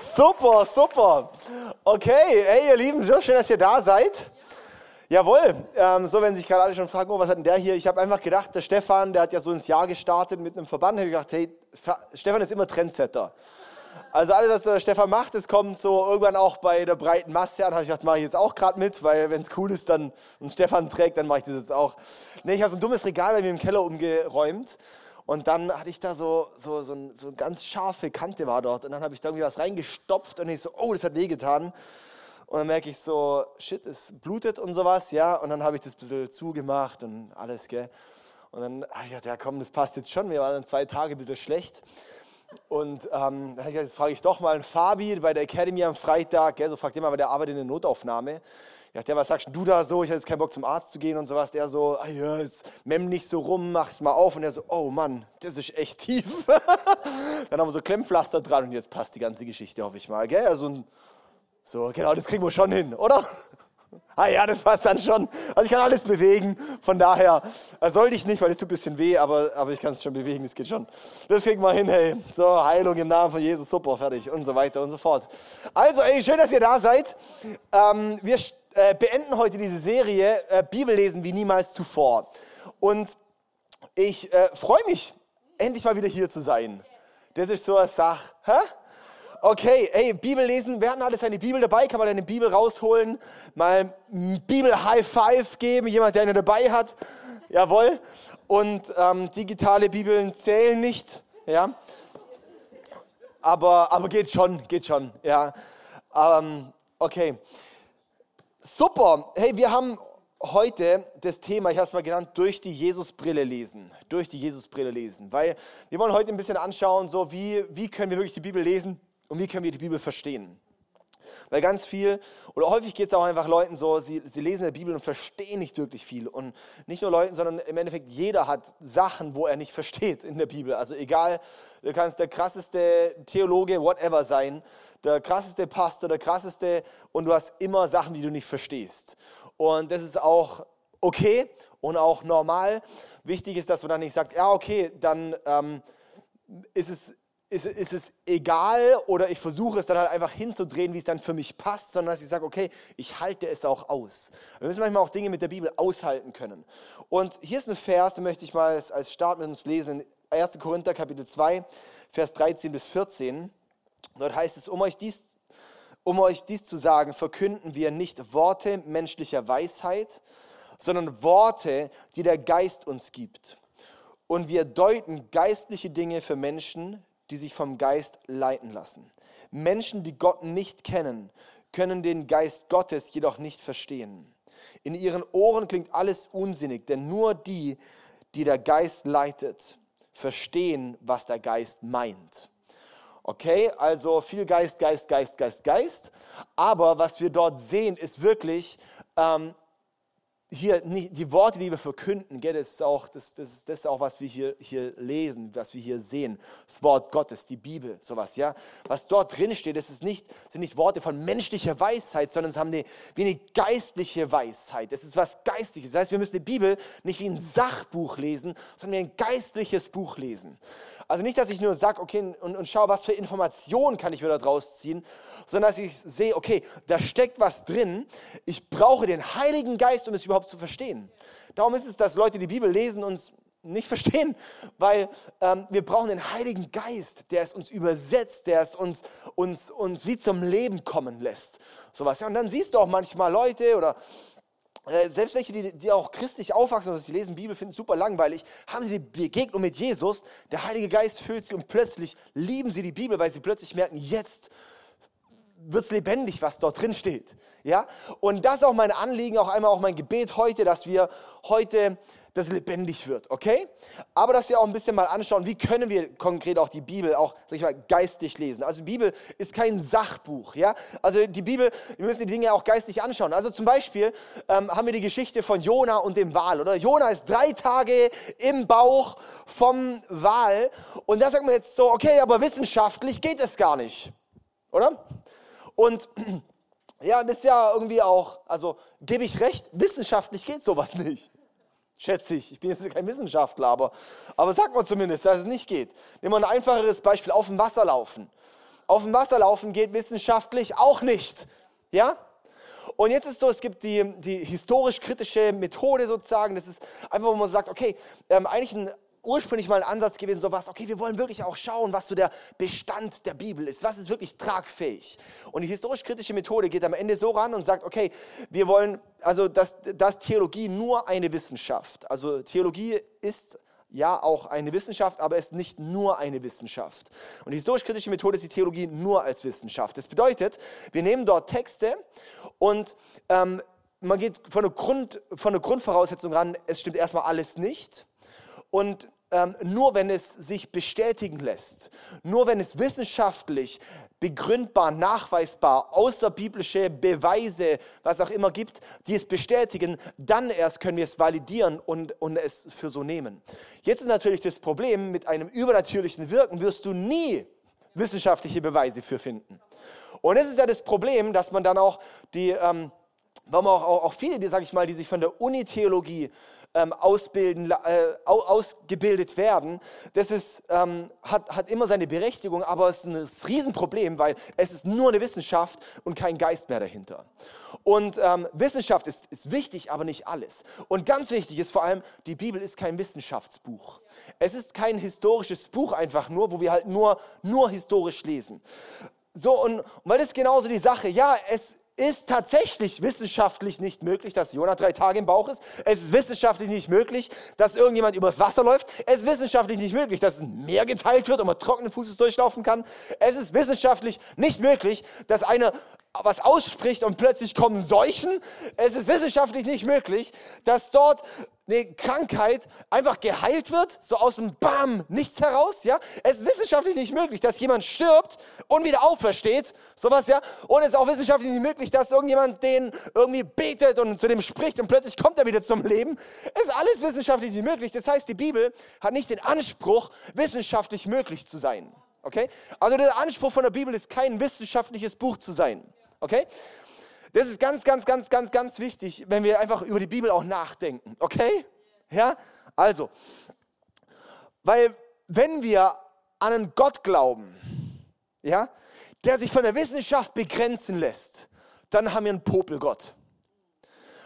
super, super. Okay, hey ihr Lieben, so schön, dass ihr da seid. Jawohl, ähm, so wenn sich gerade alle schon fragen, oh, was hat denn der hier? Ich habe einfach gedacht, der Stefan, der hat ja so ins Jahr gestartet mit einem Verband. Ich habe gedacht, hey, Stefan ist immer Trendsetter. Also alles, was der Stefan macht, das kommt so irgendwann auch bei der breiten Masse an. Habe ich gedacht, mache ich jetzt auch gerade mit, weil wenn es cool ist, dann und Stefan trägt, dann mache ich das jetzt auch. Nee, ich habe so ein dummes Regal bei mir im Keller umgeräumt und dann hatte ich da so, so, so, ein, so eine ganz scharfe Kante war dort. Und dann habe ich da irgendwie was reingestopft und ich so, oh, das hat wehgetan. Und dann merke ich so, shit, es blutet und sowas, ja. Und dann habe ich das ein bisschen zugemacht und alles, gell. Und dann habe ich gedacht, ja komm, das passt jetzt schon. Wir waren dann zwei Tage ein bisschen schlecht. Und ähm, jetzt frage ich doch mal einen Fabi bei der Academy am Freitag, gell, so fragt immer, weil der arbeitet in der Notaufnahme. Ja, der, was sagst du da so? Ich habe jetzt keinen Bock zum Arzt zu gehen und sowas. Der so, ah ja, jetzt memm nicht so rum, mach es mal auf. Und er so, oh Mann, das ist echt tief. Dann haben wir so Klemmpflaster dran und jetzt passt die ganze Geschichte, hoffe ich mal. Gell? Also, so, genau, das kriegen wir schon hin, oder? Ah ja, das passt dann schon. Also ich kann alles bewegen, von daher äh, sollte ich nicht, weil es tut ein bisschen weh, aber, aber ich kann es schon bewegen, das geht schon. Das kriegen wir hin, hey. So, Heilung im Namen von Jesus, super, fertig und so weiter und so fort. Also, ey, schön, dass ihr da seid. Ähm, wir äh, beenden heute diese Serie äh, Bibellesen wie niemals zuvor. Und ich äh, freue mich, endlich mal wieder hier zu sein. Das ist so eine Sache. Hä? Okay, hey, Bibel lesen. Wer hat alles seine Bibel dabei? Kann man eine Bibel rausholen? Mal Bibel High Five geben, jemand, der eine dabei hat. Jawohl. Und ähm, digitale Bibeln zählen nicht. Ja. Aber, aber geht schon, geht schon. Ja. Ähm, okay. Super. Hey, wir haben heute das Thema, ich habe es mal genannt, durch die Jesusbrille lesen. Durch die Jesusbrille lesen. Weil wir wollen heute ein bisschen anschauen, so wie, wie können wir wirklich die Bibel lesen und wie können wir die Bibel verstehen? Weil ganz viel, oder häufig geht es auch einfach Leuten so, sie, sie lesen die Bibel und verstehen nicht wirklich viel. Und nicht nur Leuten, sondern im Endeffekt jeder hat Sachen, wo er nicht versteht in der Bibel. Also egal, du kannst der krasseste Theologe, whatever sein, der krasseste Pastor, der krasseste, und du hast immer Sachen, die du nicht verstehst. Und das ist auch okay und auch normal. Wichtig ist, dass man dann nicht sagt, ja okay, dann ähm, ist es ist, ist es egal oder ich versuche es dann halt einfach hinzudrehen, wie es dann für mich passt, sondern dass ich sage, okay, ich halte es auch aus. Wir müssen manchmal auch Dinge mit der Bibel aushalten können. Und hier ist ein Vers, den möchte ich mal als Start mit uns lesen. 1. Korinther Kapitel 2, Vers 13 bis 14. Dort heißt es, um euch dies, um euch dies zu sagen, verkünden wir nicht Worte menschlicher Weisheit, sondern Worte, die der Geist uns gibt. Und wir deuten geistliche Dinge für Menschen, die sich vom Geist leiten lassen. Menschen, die Gott nicht kennen, können den Geist Gottes jedoch nicht verstehen. In ihren Ohren klingt alles unsinnig, denn nur die, die der Geist leitet, verstehen, was der Geist meint. Okay, also viel Geist, Geist, Geist, Geist, Geist. Aber was wir dort sehen, ist wirklich ähm, hier die Worte, die wir verkünden, das, ist auch, das, das, das ist auch, was wir hier, hier lesen, was wir hier sehen. Das Wort Gottes, die Bibel, sowas, ja. Was dort drin steht, das ist nicht, sind nicht Worte von menschlicher Weisheit, sondern es haben eine, wie eine geistliche Weisheit. Das ist was Geistliches. Das heißt, wir müssen die Bibel nicht wie ein Sachbuch lesen, sondern wie ein geistliches Buch lesen. Also nicht, dass ich nur sage, okay, und, und schaue, was für Informationen kann ich wieder draus ziehen, sondern dass ich sehe, okay, da steckt was drin. Ich brauche den Heiligen Geist, um es überhaupt zu verstehen. Darum ist es, dass Leute die Bibel lesen und nicht verstehen, weil ähm, wir brauchen den Heiligen Geist, der es uns übersetzt, der es uns, uns, uns wie zum Leben kommen lässt. Sowas. Ja, und dann siehst du auch manchmal Leute oder selbst welche, die, die auch christlich aufwachsen, also sie lesen Bibel, finden es super langweilig, haben sie die Begegnung mit Jesus, der Heilige Geist füllt sie und plötzlich lieben sie die Bibel, weil sie plötzlich merken, jetzt wird es lebendig, was dort drin steht. Ja? Und das ist auch mein Anliegen, auch einmal auch mein Gebet heute, dass wir heute das lebendig wird, okay? Aber dass wir auch ein bisschen mal anschauen, wie können wir konkret auch die Bibel auch, sag ich mal, geistig lesen. Also die Bibel ist kein Sachbuch, ja? Also die Bibel, wir müssen die Dinge auch geistig anschauen. Also zum Beispiel ähm, haben wir die Geschichte von Jona und dem Wal, oder? Jona ist drei Tage im Bauch vom Wal und da sagt man jetzt so, okay, aber wissenschaftlich geht es gar nicht, oder? Und ja, das ist ja irgendwie auch, also gebe ich recht, wissenschaftlich geht sowas nicht. Schätze ich. Ich bin jetzt kein Wissenschaftler, aber, aber sagt man zumindest, dass es nicht geht. Nehmen wir ein einfacheres Beispiel, auf dem Wasser laufen. auf dem Wasser laufen geht wissenschaftlich auch nicht. Ja? Und jetzt ist es so, es gibt die, die historisch-kritische Methode sozusagen. Das ist einfach, wo man sagt, okay, ähm, eigentlich ein ursprünglich mal ein Ansatz gewesen, so was, okay, wir wollen wirklich auch schauen, was so der Bestand der Bibel ist, was ist wirklich tragfähig. Und die historisch-kritische Methode geht am Ende so ran und sagt, okay, wir wollen, also dass, dass Theologie nur eine Wissenschaft, also Theologie ist ja auch eine Wissenschaft, aber es ist nicht nur eine Wissenschaft. Und die historisch-kritische Methode ist die Theologie nur als Wissenschaft. Das bedeutet, wir nehmen dort Texte und ähm, man geht von der, Grund, von der Grundvoraussetzung ran, es stimmt erstmal alles nicht. Und ähm, nur wenn es sich bestätigen lässt, nur wenn es wissenschaftlich begründbar, nachweisbar, außerbiblische Beweise, was auch immer gibt, die es bestätigen, dann erst können wir es validieren und, und es für so nehmen. Jetzt ist natürlich das Problem, mit einem übernatürlichen Wirken wirst du nie wissenschaftliche Beweise für finden. Und es ist ja das Problem, dass man dann auch die, ähm, warum auch, auch viele, die, sag ich mal, die sich von der Unitheologie ähm, ausbilden, äh, ausgebildet werden, das ist, ähm, hat, hat immer seine Berechtigung, aber es ist ein Riesenproblem, weil es ist nur eine Wissenschaft und kein Geist mehr dahinter. Und ähm, Wissenschaft ist, ist wichtig, aber nicht alles. Und ganz wichtig ist vor allem, die Bibel ist kein Wissenschaftsbuch. Es ist kein historisches Buch einfach nur, wo wir halt nur, nur historisch lesen. So, und, und weil das ist genauso die Sache, ja, es ist tatsächlich wissenschaftlich nicht möglich, dass Jonah drei Tage im Bauch ist. Es ist wissenschaftlich nicht möglich, dass irgendjemand übers Wasser läuft. Es ist wissenschaftlich nicht möglich, dass ein Meer geteilt wird und man trockenen Fußes durchlaufen kann. Es ist wissenschaftlich nicht möglich, dass einer was ausspricht und plötzlich kommen Seuchen. Es ist wissenschaftlich nicht möglich, dass dort eine Krankheit einfach geheilt wird, so aus dem Bam, nichts heraus, ja. Es ist wissenschaftlich nicht möglich, dass jemand stirbt und wieder aufersteht, sowas, ja. Und es ist auch wissenschaftlich nicht möglich, dass irgendjemand den irgendwie betet und zu dem spricht und plötzlich kommt er wieder zum Leben. Es ist alles wissenschaftlich nicht möglich. Das heißt, die Bibel hat nicht den Anspruch, wissenschaftlich möglich zu sein. Okay? Also der Anspruch von der Bibel ist kein wissenschaftliches Buch zu sein. Okay? Das ist ganz, ganz, ganz, ganz, ganz wichtig, wenn wir einfach über die Bibel auch nachdenken. Okay? Ja? Also, weil wenn wir an einen Gott glauben, ja, der sich von der Wissenschaft begrenzen lässt, dann haben wir einen Popelgott.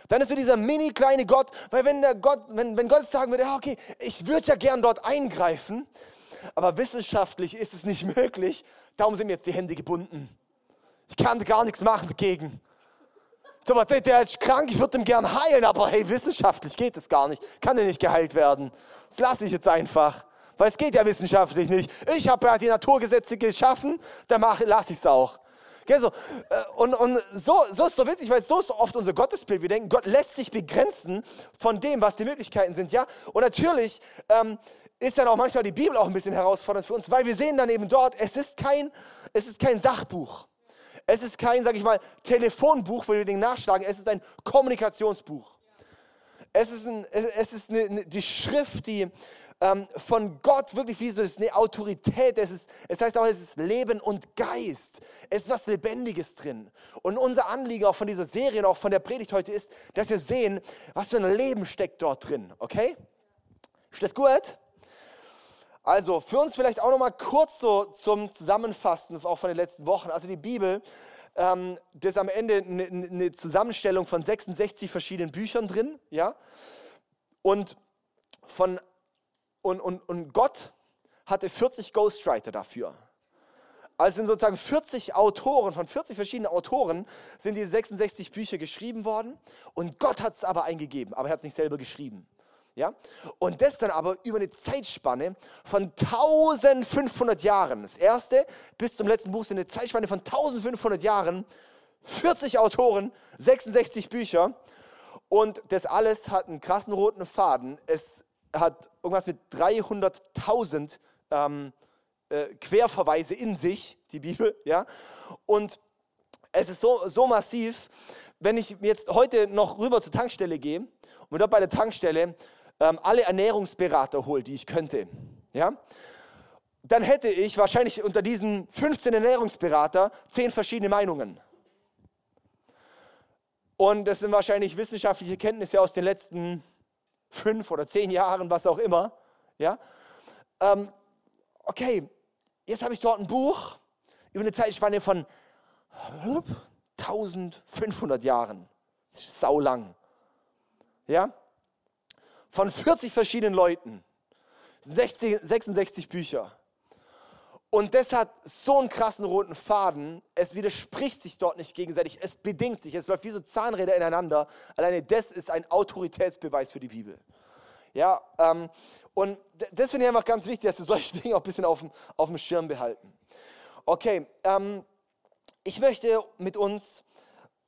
Dann ist so dieser mini kleine Gott, weil wenn der Gott, wenn, wenn Gott sagen würde, okay, ich würde ja gern dort eingreifen, aber wissenschaftlich ist es nicht möglich, darum sind mir jetzt die Hände gebunden. Ich kann gar nichts machen dagegen. So was, der, der ist krank, ich würde ihn gern heilen, aber hey, wissenschaftlich geht es gar nicht. Kann er nicht geheilt werden. Das lasse ich jetzt einfach. Weil es geht ja wissenschaftlich nicht. Ich habe ja die Naturgesetze geschaffen, dann lasse ich es auch. Okay, so, äh, und und so, so ist so witzig, weil so ist so oft unser Gottesbild. Wir denken, Gott lässt sich begrenzen von dem, was die Möglichkeiten sind. Ja? Und natürlich ähm, ist dann auch manchmal die Bibel auch ein bisschen herausfordernd für uns, weil wir sehen dann eben dort, es ist kein, es ist kein Sachbuch. Es ist kein, sag ich mal, Telefonbuch, wo wir den nachschlagen. Es ist ein Kommunikationsbuch. Es ist, ein, es ist eine, eine, die Schrift, die ähm, von Gott wirklich wie so ist eine Autorität. Es, ist, es heißt auch, es ist Leben und Geist. Es ist was Lebendiges drin. Und unser Anliegen auch von dieser Serie und auch von der Predigt heute ist, dass wir sehen, was für ein Leben steckt dort drin. Okay? Ist das gut? Also für uns vielleicht auch noch mal kurz so zum Zusammenfassen, auch von den letzten Wochen. Also die Bibel, ähm, das ist am Ende eine, eine Zusammenstellung von 66 verschiedenen Büchern drin, ja. Und, von, und, und, und Gott hatte 40 Ghostwriter dafür. Also sind sozusagen 40 Autoren, von 40 verschiedenen Autoren sind diese 66 Bücher geschrieben worden. Und Gott hat es aber eingegeben, aber er hat es nicht selber geschrieben. Ja? Und das dann aber über eine Zeitspanne von 1500 Jahren. Das erste bis zum letzten Buch sind eine Zeitspanne von 1500 Jahren, 40 Autoren, 66 Bücher. Und das alles hat einen krassen roten Faden. Es hat irgendwas mit 300.000 ähm, äh, Querverweise in sich, die Bibel. Ja? Und es ist so, so massiv, wenn ich jetzt heute noch rüber zur Tankstelle gehe und dort bei der Tankstelle ähm, alle Ernährungsberater hole, die ich könnte, ja, dann hätte ich wahrscheinlich unter diesen 15 Ernährungsberater 10 verschiedene Meinungen. Und das sind wahrscheinlich wissenschaftliche Kenntnisse aus den letzten fünf oder zehn Jahren, was auch immer. Ja? Ähm, okay, jetzt habe ich dort ein Buch. über eine Zeitspanne von 1500 Jahren. Sau lang. Ja? Von 40 verschiedenen Leuten. 60, 66 Bücher. Und das hat so einen krassen roten Faden. Es widerspricht sich dort nicht gegenseitig. Es bedingt sich. Es läuft wie so Zahnräder ineinander. Alleine das ist ein Autoritätsbeweis für die Bibel. Ja, ähm, und das finde ich einfach ganz wichtig, dass wir solche Dinge auch ein bisschen auf dem, Schirm behalten. Okay, ähm, ich möchte mit uns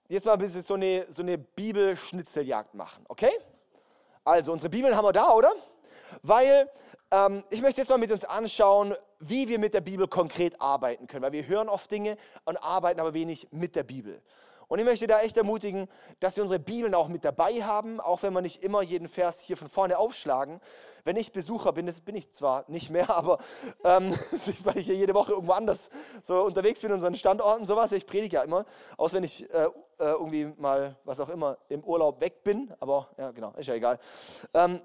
jetzt mal ein bisschen so eine, so eine Bibelschnitzeljagd machen, okay? Also, unsere Bibeln haben wir da, oder? Weil ähm, ich möchte jetzt mal mit uns anschauen, wie wir mit der Bibel konkret arbeiten können, weil wir hören oft Dinge und arbeiten aber wenig mit der Bibel. Und ich möchte da echt ermutigen, dass wir unsere Bibeln auch mit dabei haben, auch wenn wir nicht immer jeden Vers hier von vorne aufschlagen. Wenn ich Besucher bin, das bin ich zwar nicht mehr, aber ähm, weil ich ja jede Woche irgendwo anders so unterwegs bin, unseren Standorten, sowas, ich predige ja immer, außer wenn ich äh, äh, irgendwie mal, was auch immer, im Urlaub weg bin, aber ja, genau, ist ja egal. Ähm,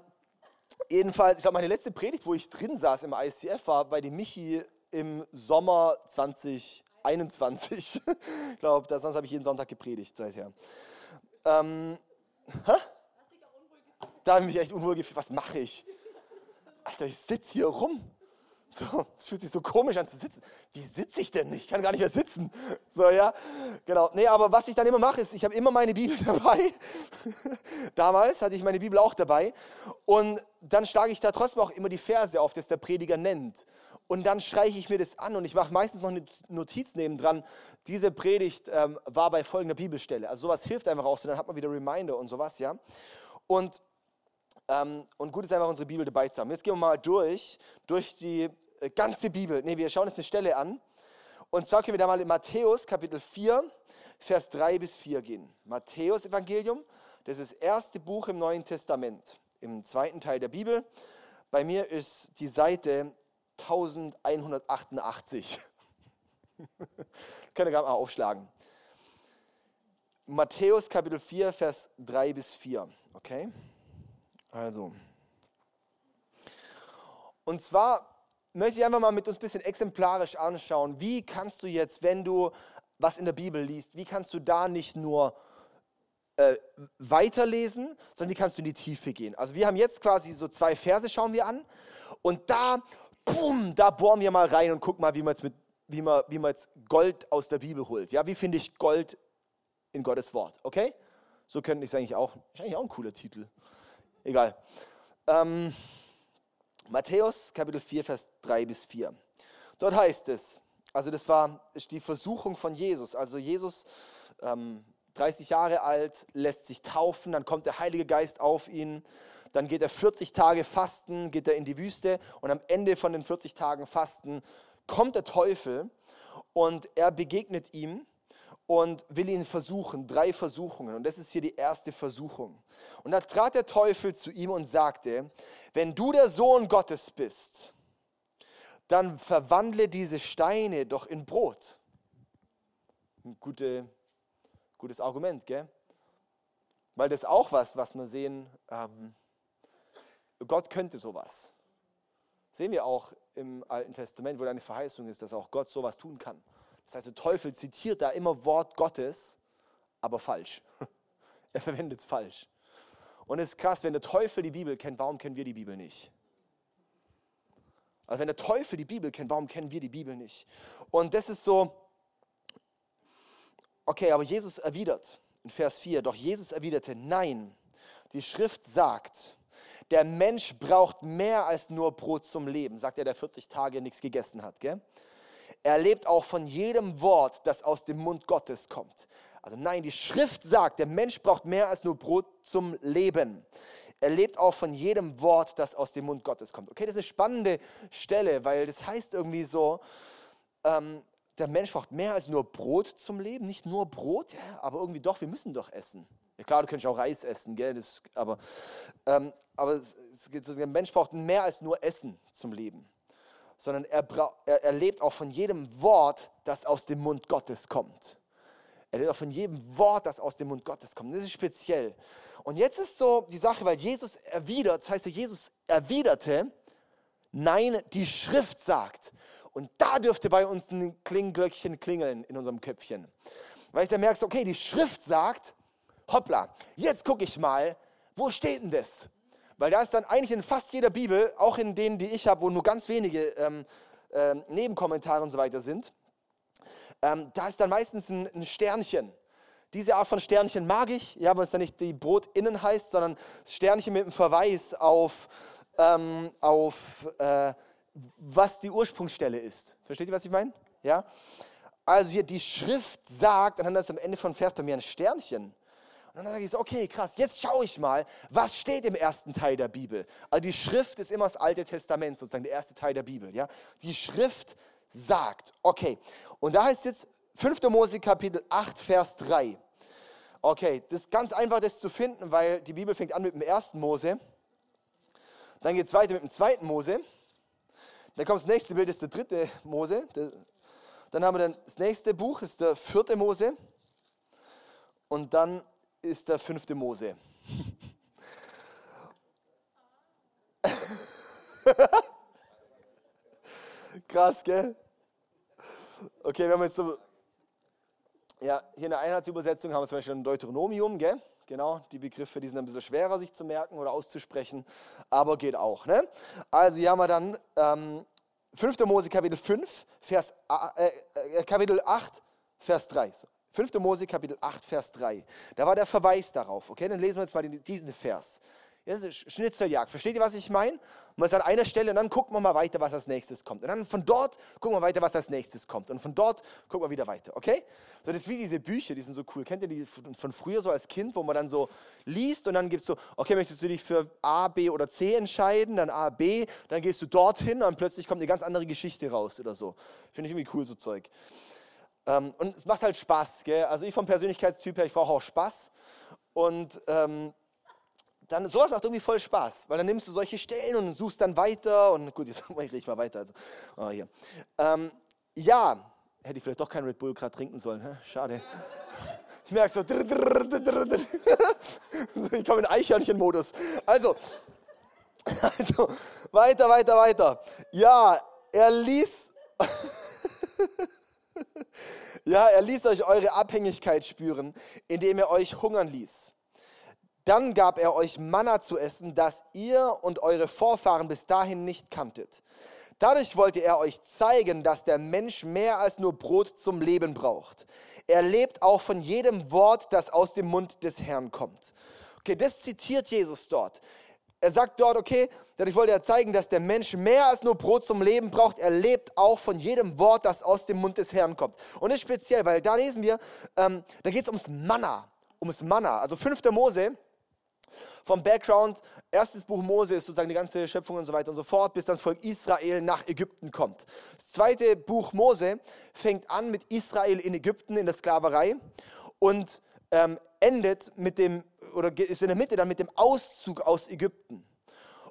jedenfalls, ich glaube, meine letzte Predigt, wo ich drin saß im ICF, war bei dem Michi im Sommer 20 21. ich glaube, sonst habe ich jeden Sonntag gepredigt seither. Ähm, hä? Da habe ich mich echt unwohl gefühlt. Was mache ich? Alter, ich sitze hier rum. So, es fühlt sich so komisch an zu sitzen. Wie sitze ich denn? Ich kann gar nicht mehr sitzen. So, ja, genau. Nee, aber was ich dann immer mache, ist, ich habe immer meine Bibel dabei. Damals hatte ich meine Bibel auch dabei. Und dann schlage ich da trotzdem auch immer die Verse auf, das der Prediger nennt. Und dann streiche ich mir das an und ich mache meistens noch eine Notiz nebendran. Diese Predigt ähm, war bei folgender Bibelstelle. Also sowas hilft einfach auch so, dann hat man wieder Reminder und sowas, ja. Und, ähm, und gut ist einfach unsere Bibel dabei zu haben. Jetzt gehen wir mal durch, durch die äh, ganze Bibel. Ne, wir schauen uns eine Stelle an. Und zwar können wir da mal in Matthäus Kapitel 4, Vers 3 bis 4 gehen. Matthäus Evangelium, das ist das erste Buch im Neuen Testament, im zweiten Teil der Bibel. Bei mir ist die Seite 1188. Könnt ihr gerade mal aufschlagen. Matthäus Kapitel 4, Vers 3 bis 4. Okay? Also. Und zwar möchte ich einfach mal mit uns ein bisschen exemplarisch anschauen, wie kannst du jetzt, wenn du was in der Bibel liest, wie kannst du da nicht nur äh, weiterlesen, sondern wie kannst du in die Tiefe gehen. Also wir haben jetzt quasi so zwei Verse, schauen wir an. Und da boom, da bohren wir mal rein und gucken mal, wie man jetzt, mit, wie man, wie man jetzt Gold aus der Bibel holt. Ja, wie finde ich Gold in Gottes Wort? Okay? So könnte ich es eigentlich auch. Ist eigentlich auch ein cooler Titel. Egal. Ähm, Matthäus Kapitel 4, Vers 3 bis 4. Dort heißt es, also das war die Versuchung von Jesus. Also Jesus, ähm, 30 Jahre alt, lässt sich taufen, dann kommt der Heilige Geist auf ihn dann geht er 40 Tage fasten, geht er in die Wüste und am Ende von den 40 Tagen Fasten kommt der Teufel und er begegnet ihm und will ihn versuchen, drei Versuchungen. Und das ist hier die erste Versuchung. Und da trat der Teufel zu ihm und sagte, wenn du der Sohn Gottes bist, dann verwandle diese Steine doch in Brot. Ein gute, gutes Argument, gell? Weil das auch was, was wir sehen, ähm, Gott könnte sowas. Sehen wir auch im Alten Testament, wo eine Verheißung ist, dass auch Gott sowas tun kann. Das heißt, der Teufel zitiert da immer Wort Gottes, aber falsch. Er verwendet es falsch. Und es ist krass, wenn der Teufel die Bibel kennt, warum kennen wir die Bibel nicht? Also wenn der Teufel die Bibel kennt, warum kennen wir die Bibel nicht? Und das ist so, okay, aber Jesus erwidert in Vers 4, doch Jesus erwiderte, nein, die Schrift sagt, der Mensch braucht mehr als nur Brot zum Leben, sagt er, der 40 Tage nichts gegessen hat. Gell? Er lebt auch von jedem Wort, das aus dem Mund Gottes kommt. Also nein, die Schrift sagt, der Mensch braucht mehr als nur Brot zum Leben. Er lebt auch von jedem Wort, das aus dem Mund Gottes kommt. Okay, das ist eine spannende Stelle, weil das heißt irgendwie so, ähm, der Mensch braucht mehr als nur Brot zum Leben. Nicht nur Brot, aber irgendwie doch, wir müssen doch essen. Ja, klar, du könntest auch Reis essen, gell? Das, aber ähm, aber es, es, der Mensch braucht mehr als nur Essen zum Leben, sondern er, er, er lebt auch von jedem Wort, das aus dem Mund Gottes kommt. Er lebt auch von jedem Wort, das aus dem Mund Gottes kommt. Das ist speziell. Und jetzt ist so die Sache, weil Jesus erwidert, das heißt, Jesus erwiderte, nein, die Schrift sagt. Und da dürfte bei uns ein Klingelglöckchen klingeln in unserem Köpfchen. Weil ich dann merke, okay, die Schrift sagt, hoppla, jetzt gucke ich mal, wo steht denn das? Weil da ist dann eigentlich in fast jeder Bibel, auch in denen, die ich habe, wo nur ganz wenige ähm, äh, Nebenkommentare und so weiter sind, ähm, da ist dann meistens ein, ein, Sternchen. Diese Art von Sternchen mag ich, ja, weil es dann nicht die Brot innen heißt, sondern Sternchen mit einem Verweis auf, ähm, auf äh, was die Ursprungsstelle ist. Versteht ihr, was ich meine? Ja? Also hier die Schrift sagt, und dann ist am Ende von Vers bei mir ein Sternchen. Und dann sage ich so, okay, krass, jetzt schaue ich mal, was steht im ersten Teil der Bibel. Also die Schrift ist immer das Alte Testament, sozusagen der erste Teil der Bibel. Ja? Die Schrift sagt, okay. Und da heißt jetzt 5. Mose Kapitel 8, Vers 3. Okay, das ist ganz einfach, das zu finden, weil die Bibel fängt an mit dem ersten Mose. Dann geht es weiter mit dem zweiten Mose. Dann kommt das nächste Bild, das ist der dritte Mose. Dann haben wir dann das nächste Buch, das ist der vierte Mose. Und dann ist der fünfte Mose. Krass, gell? Okay, wir haben jetzt so, ja, hier in der Einheitsübersetzung haben wir zum Beispiel ein Deuteronomium, gell? Genau, die Begriffe, die sind ein bisschen schwerer sich zu merken oder auszusprechen, aber geht auch, ne? Also hier haben wir dann ähm, 5. Mose Kapitel 5, Vers, äh, äh, Kapitel 8, Vers 3. 5. Mose Kapitel 8, Vers 3. Da war der Verweis darauf. Okay, dann lesen wir jetzt mal diesen Vers. Das ist Schnitzeljagd. Versteht ihr, was ich meine? Man ist an einer Stelle und dann gucken wir mal weiter, was als nächstes kommt. Und dann von dort gucken wir weiter, was als nächstes kommt. Und von dort gucken wir wieder weiter. Okay? So, das ist wie diese Bücher, die sind so cool. Kennt ihr die von früher so als Kind, wo man dann so liest und dann gibt es so, okay, möchtest du dich für A, B oder C entscheiden? Dann A, B, dann gehst du dorthin und plötzlich kommt eine ganz andere Geschichte raus oder so. Finde ich irgendwie cool, so Zeug. Ähm, und es macht halt Spaß. Gell? Also ich vom Persönlichkeitstyp her, ich brauche auch Spaß. Und ähm, dann sowas macht irgendwie voll Spaß, weil dann nimmst du solche Stellen und suchst dann weiter und gut, jetzt rede ich mal weiter. Also, oh, hier. Ähm, ja, hätte ich vielleicht doch keinen Red Bull gerade trinken sollen. Hä? Schade. Ich merke so, ich komme in Eichhörnchen-Modus. Also, also, weiter, weiter, weiter. Ja, er ließ, ja, er ließ euch eure Abhängigkeit spüren, indem er euch hungern ließ. Dann gab er euch Manna zu essen, das ihr und eure Vorfahren bis dahin nicht kanntet. Dadurch wollte er euch zeigen, dass der Mensch mehr als nur Brot zum Leben braucht. Er lebt auch von jedem Wort, das aus dem Mund des Herrn kommt. Okay, das zitiert Jesus dort. Er sagt dort, okay, dadurch wollte er zeigen, dass der Mensch mehr als nur Brot zum Leben braucht. Er lebt auch von jedem Wort, das aus dem Mund des Herrn kommt. Und das ist speziell, weil da lesen wir, ähm, da geht es ums Manna. Ums Manna. Also 5. Mose vom Background, erstes Buch Mose ist sozusagen die ganze Schöpfung und so weiter und so fort, bis das Volk Israel nach Ägypten kommt. Das zweite Buch Mose fängt an mit Israel in Ägypten in der Sklaverei und ähm, endet mit dem, oder ist in der Mitte dann mit dem Auszug aus Ägypten.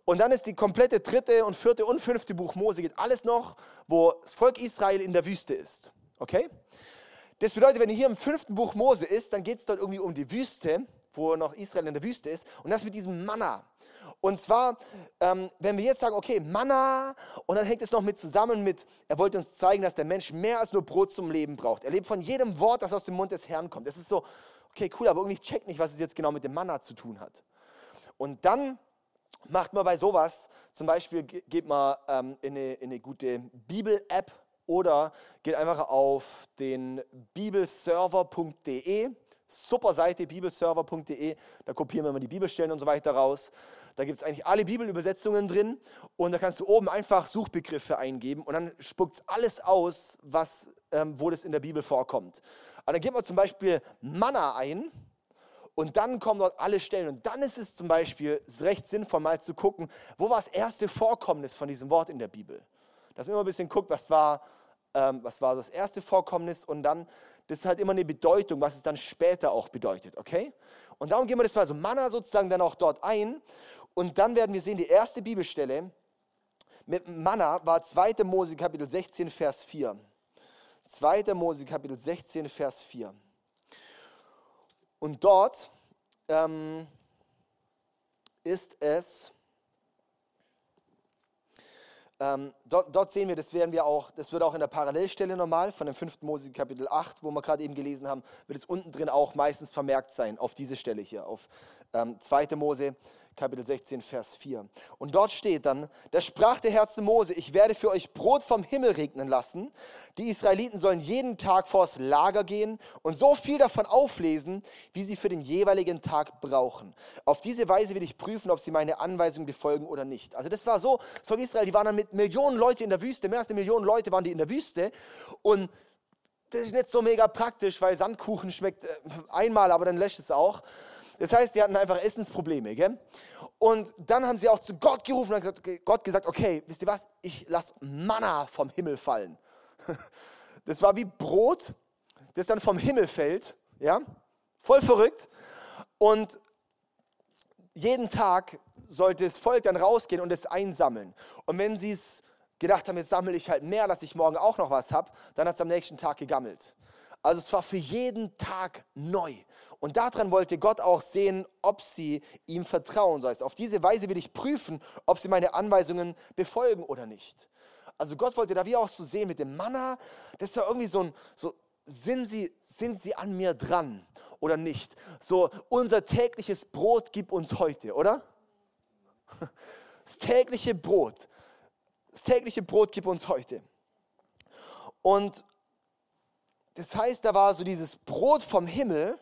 Und dann ist die komplette dritte und vierte und fünfte Buch Mose, geht alles noch, wo das Volk Israel in der Wüste ist. Okay? Das bedeutet, wenn ihr hier im fünften Buch Mose ist, dann geht es dort irgendwie um die Wüste wo noch Israel in der Wüste ist. Und das mit diesem Manna. Und zwar, ähm, wenn wir jetzt sagen, okay, Manna, und dann hängt es noch mit zusammen mit, er wollte uns zeigen, dass der Mensch mehr als nur Brot zum Leben braucht. Er lebt von jedem Wort, das aus dem Mund des Herrn kommt. Das ist so, okay, cool, aber irgendwie checkt nicht, was es jetzt genau mit dem Manna zu tun hat. Und dann macht man bei sowas, zum Beispiel geht man ähm, in, eine, in eine gute Bibel-App oder geht einfach auf den bibelserver.de Super Seite, bibelserver.de, da kopieren wir immer die Bibelstellen und so weiter raus. Da gibt es eigentlich alle Bibelübersetzungen drin und da kannst du oben einfach Suchbegriffe eingeben und dann spuckt es alles aus, was, ähm, wo das in der Bibel vorkommt. Und dann gibt man zum Beispiel Manna ein und dann kommen dort alle Stellen und dann ist es zum Beispiel recht sinnvoll mal zu gucken, wo war das erste Vorkommnis von diesem Wort in der Bibel. Dass man immer ein bisschen guckt, was war, ähm, was war das erste Vorkommnis und dann das hat immer eine Bedeutung, was es dann später auch bedeutet, okay? Und darum gehen wir das mal so Manna sozusagen dann auch dort ein. Und dann werden wir sehen, die erste Bibelstelle mit Manna war 2. Mose Kapitel 16, Vers 4. 2. Mose Kapitel 16, Vers 4. Und dort ähm, ist es ähm, dort, dort, sehen wir, das werden wir auch, das wird auch in der Parallelstelle normal von dem 5. Mose Kapitel 8, wo wir gerade eben gelesen haben, wird es unten drin auch meistens vermerkt sein, auf diese Stelle hier, auf ähm, 2. Mose Kapitel 16, Vers 4. Und dort steht dann, da sprach der Herr zu Mose, ich werde für euch Brot vom Himmel regnen lassen. Die Israeliten sollen jeden Tag vors Lager gehen und so viel davon auflesen, wie sie für den jeweiligen Tag brauchen. Auf diese Weise will ich prüfen, ob sie meine Anweisungen befolgen oder nicht. Also das war so, so Israel, die waren dann mit Millionen Leute in der Wüste, mehr als eine Million Leute waren die in der Wüste und das ist nicht so mega praktisch, weil Sandkuchen schmeckt äh, einmal, aber dann löscht es auch. Das heißt, die hatten einfach Essensprobleme. Gell? Und dann haben sie auch zu Gott gerufen und gesagt, Gott gesagt, okay, wisst ihr was, ich lasse Manna vom Himmel fallen. Das war wie Brot, das dann vom Himmel fällt. Ja? Voll verrückt. Und jeden Tag sollte das Volk dann rausgehen und es einsammeln. Und wenn sie es gedacht haben, jetzt sammle ich halt mehr, dass ich morgen auch noch was habe, dann hat es am nächsten Tag gegammelt. Also es war für jeden Tag neu. Und daran wollte Gott auch sehen, ob sie ihm vertrauen. Das heißt, auf diese Weise will ich prüfen, ob sie meine Anweisungen befolgen oder nicht. Also Gott wollte da wie auch so sehen mit dem Manna, das war irgendwie so ein, so, sind sie, sind sie an mir dran oder nicht? So, unser tägliches Brot gib uns heute, oder? Das tägliche Brot, das tägliche Brot gib uns heute. Und das heißt, da war so dieses Brot vom Himmel,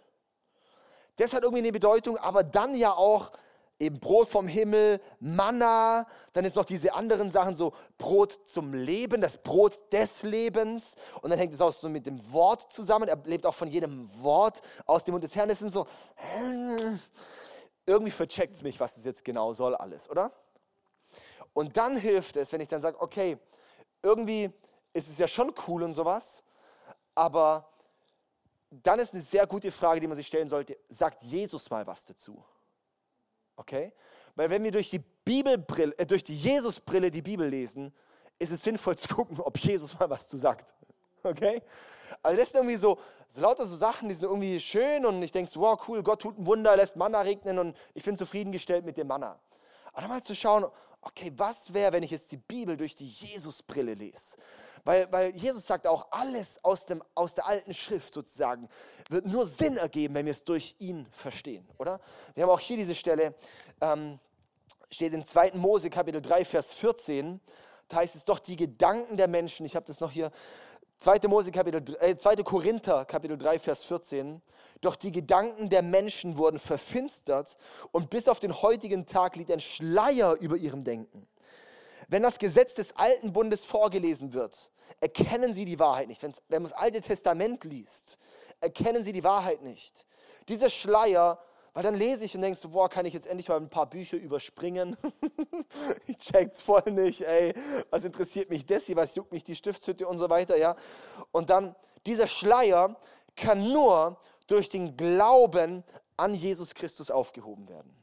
das hat irgendwie eine Bedeutung, aber dann ja auch eben Brot vom Himmel, Manna, dann ist noch diese anderen Sachen, so Brot zum Leben, das Brot des Lebens. Und dann hängt es auch so mit dem Wort zusammen, er lebt auch von jedem Wort aus dem Mund des Herrn, das sind so, irgendwie vercheckt es mich, was es jetzt genau soll alles, oder? Und dann hilft es, wenn ich dann sage, okay, irgendwie ist es ja schon cool und sowas, aber dann ist eine sehr gute Frage, die man sich stellen sollte, sagt Jesus mal was dazu? Okay? Weil wenn wir durch die Bibelbrille, äh, durch die Jesusbrille die Bibel lesen, ist es sinnvoll zu gucken, ob Jesus mal was zu sagt. Okay? Also das sind irgendwie so, so lauter so Sachen, die sind irgendwie schön und ich denke so, wow, cool, Gott tut ein Wunder, lässt Manna regnen und ich bin zufriedengestellt mit dem Manna. Aber dann mal zu schauen, okay, was wäre, wenn ich jetzt die Bibel durch die Jesusbrille lese? Weil, weil Jesus sagt auch, alles aus, dem, aus der alten Schrift sozusagen wird nur Sinn ergeben, wenn wir es durch ihn verstehen, oder? Wir haben auch hier diese Stelle, ähm, steht in 2. Mose Kapitel 3, Vers 14, da heißt es doch, die Gedanken der Menschen, ich habe das noch hier, 2. Mose Kapitel, äh, 2. Korinther Kapitel 3, Vers 14, doch die Gedanken der Menschen wurden verfinstert und bis auf den heutigen Tag liegt ein Schleier über ihrem Denken. Wenn das Gesetz des alten Bundes vorgelesen wird, erkennen sie die Wahrheit nicht. Wenn man das Alte Testament liest, erkennen sie die Wahrheit nicht. Dieser Schleier, weil dann lese ich und denkst du, boah, kann ich jetzt endlich mal ein paar Bücher überspringen? ich check's voll nicht, ey. Was interessiert mich das hier? Was juckt mich die Stiftshütte und so weiter, ja? Und dann, dieser Schleier kann nur durch den Glauben an Jesus Christus aufgehoben werden.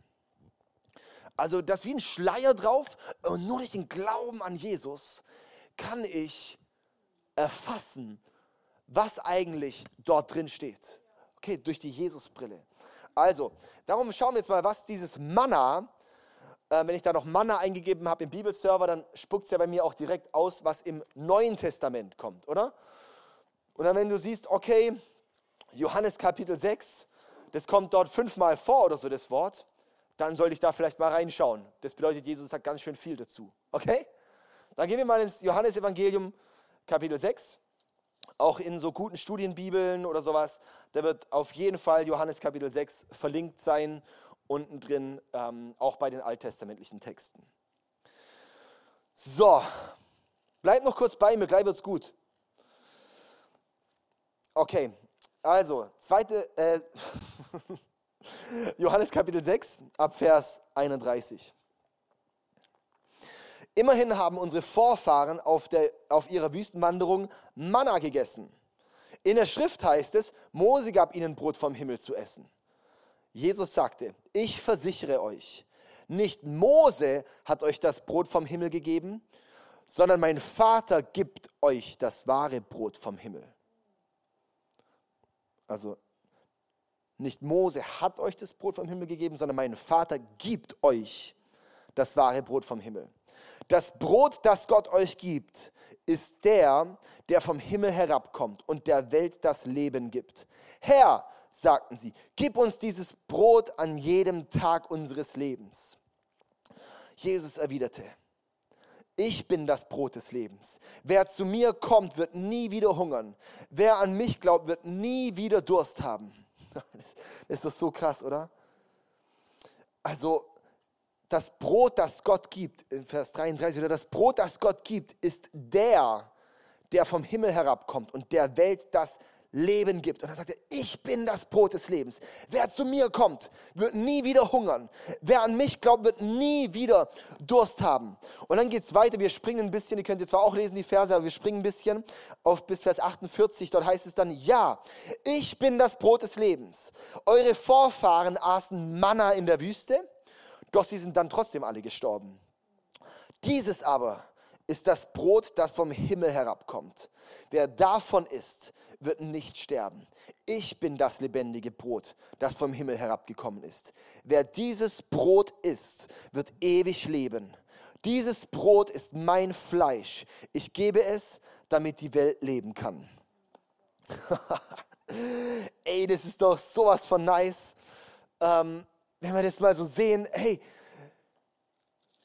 Also das ist wie ein Schleier drauf und nur durch den Glauben an Jesus kann ich erfassen, was eigentlich dort drin steht. Okay, durch die Jesusbrille. Also, darum schauen wir jetzt mal, was dieses Manna, äh, wenn ich da noch Manna eingegeben habe im Bibelserver, dann spuckt es ja bei mir auch direkt aus, was im Neuen Testament kommt, oder? Und dann, wenn du siehst, okay, Johannes Kapitel 6, das kommt dort fünfmal vor oder so, das Wort, dann sollte ich da vielleicht mal reinschauen. Das bedeutet, Jesus sagt ganz schön viel dazu. Okay? Dann gehen wir mal ins Johannesevangelium Kapitel 6. Auch in so guten Studienbibeln oder sowas, da wird auf jeden Fall Johannes Kapitel 6 verlinkt sein, unten drin, ähm, auch bei den alttestamentlichen Texten. So, bleibt noch kurz bei mir, gleich wird's gut. Okay, also, zweite, äh, Johannes Kapitel 6, ab Vers 31. Immerhin haben unsere Vorfahren auf, der, auf ihrer Wüstenwanderung Manna gegessen. In der Schrift heißt es, Mose gab ihnen Brot vom Himmel zu essen. Jesus sagte, ich versichere euch, nicht Mose hat euch das Brot vom Himmel gegeben, sondern mein Vater gibt euch das wahre Brot vom Himmel. Also nicht Mose hat euch das Brot vom Himmel gegeben, sondern mein Vater gibt euch das wahre Brot vom Himmel. Das Brot, das Gott euch gibt, ist der, der vom Himmel herabkommt und der Welt das Leben gibt. Herr, sagten sie, gib uns dieses Brot an jedem Tag unseres Lebens. Jesus erwiderte, ich bin das Brot des Lebens. Wer zu mir kommt, wird nie wieder hungern. Wer an mich glaubt, wird nie wieder Durst haben. Das ist so krass, oder? Also, das Brot, das Gott gibt, in Vers 33, oder das Brot, das Gott gibt, ist der, der vom Himmel herabkommt und der Welt das Leben gibt. Und dann sagt er, ich bin das Brot des Lebens. Wer zu mir kommt, wird nie wieder hungern. Wer an mich glaubt, wird nie wieder Durst haben. Und dann geht es weiter. Wir springen ein bisschen, ihr könnt jetzt zwar auch lesen die Verse, aber wir springen ein bisschen auf bis Vers 48. Dort heißt es dann, ja, ich bin das Brot des Lebens. Eure Vorfahren aßen Manna in der Wüste, doch sie sind dann trotzdem alle gestorben. Dieses aber ist das Brot, das vom Himmel herabkommt. Wer davon isst, wird nicht sterben. Ich bin das lebendige Brot, das vom Himmel herabgekommen ist. Wer dieses Brot isst, wird ewig leben. Dieses Brot ist mein Fleisch. Ich gebe es, damit die Welt leben kann. Ey, das ist doch sowas von nice. Ähm, wenn wir das mal so sehen, hey,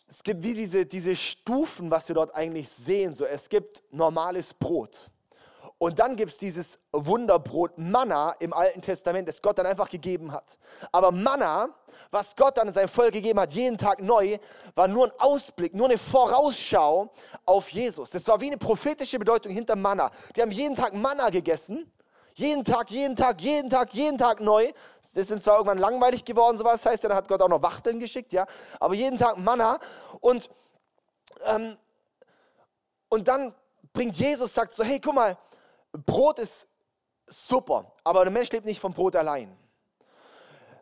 es gibt wie diese, diese Stufen, was wir dort eigentlich sehen. So, es gibt normales Brot. Und dann gibt es dieses Wunderbrot Manna im Alten Testament, das Gott dann einfach gegeben hat. Aber Manna, was Gott dann in sein Volk gegeben hat, jeden Tag neu, war nur ein Ausblick, nur eine Vorausschau auf Jesus. Das war wie eine prophetische Bedeutung hinter Manna. Die haben jeden Tag Manna gegessen. Jeden Tag, jeden Tag, jeden Tag, jeden Tag neu. Das sind zwar irgendwann langweilig geworden, sowas heißt, dann hat Gott auch noch Wachteln geschickt, ja. Aber jeden Tag Manna. Und, ähm, und dann bringt Jesus, sagt so, hey, guck mal, Brot ist super, aber der Mensch lebt nicht vom Brot allein.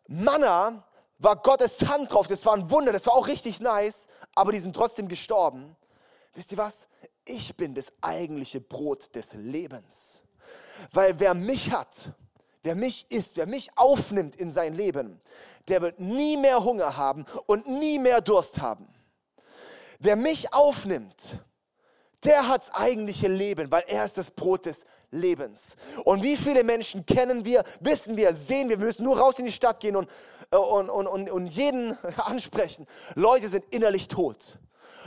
Manna war Gottes Hand drauf, das war ein Wunder, das war auch richtig nice, aber die sind trotzdem gestorben. Wisst ihr was? Ich bin das eigentliche Brot des Lebens. Weil wer mich hat, wer mich isst, wer mich aufnimmt in sein Leben, der wird nie mehr Hunger haben und nie mehr Durst haben. Wer mich aufnimmt, der hat das eigentliche Leben, weil er ist das Brot des Lebens. Und wie viele Menschen kennen wir, wissen wir, sehen wir, wir müssen nur raus in die Stadt gehen und, äh, und, und, und, und jeden ansprechen. Leute sind innerlich tot.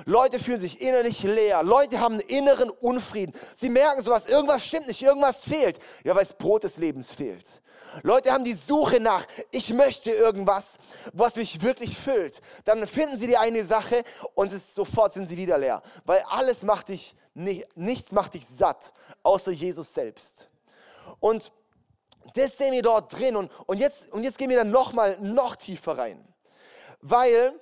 Leute fühlen sich innerlich leer. Leute haben einen inneren Unfrieden. Sie merken sowas, irgendwas stimmt nicht, irgendwas fehlt. Ja, weil das Brot des Lebens fehlt. Leute haben die Suche nach, ich möchte irgendwas, was mich wirklich füllt. Dann finden sie die eine Sache und ist, sofort sind sie wieder leer. Weil alles macht dich, nichts macht dich satt, außer Jesus selbst. Und das sehen wir dort drin. Und, und, jetzt, und jetzt gehen wir dann nochmal noch tiefer rein. Weil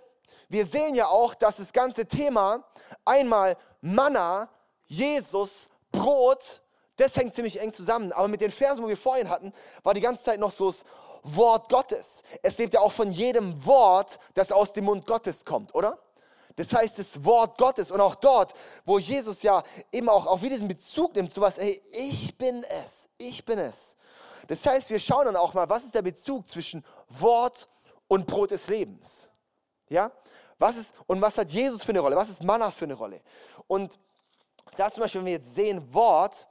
wir sehen ja auch, dass das ganze Thema einmal Manna, Jesus, Brot, das hängt ziemlich eng zusammen. Aber mit den Versen, wo wir vorhin hatten, war die ganze Zeit noch so das Wort Gottes. Es lebt ja auch von jedem Wort, das aus dem Mund Gottes kommt, oder? Das heißt, das Wort Gottes und auch dort, wo Jesus ja eben auch, auch wieder diesen Bezug nimmt zu was, ey, ich bin es, ich bin es. Das heißt, wir schauen dann auch mal, was ist der Bezug zwischen Wort und Brot des Lebens? Ja? Was ist, und was hat Jesus für eine Rolle? Was ist Manna für eine Rolle? Und da zum Beispiel, wenn wir jetzt sehen, Wort,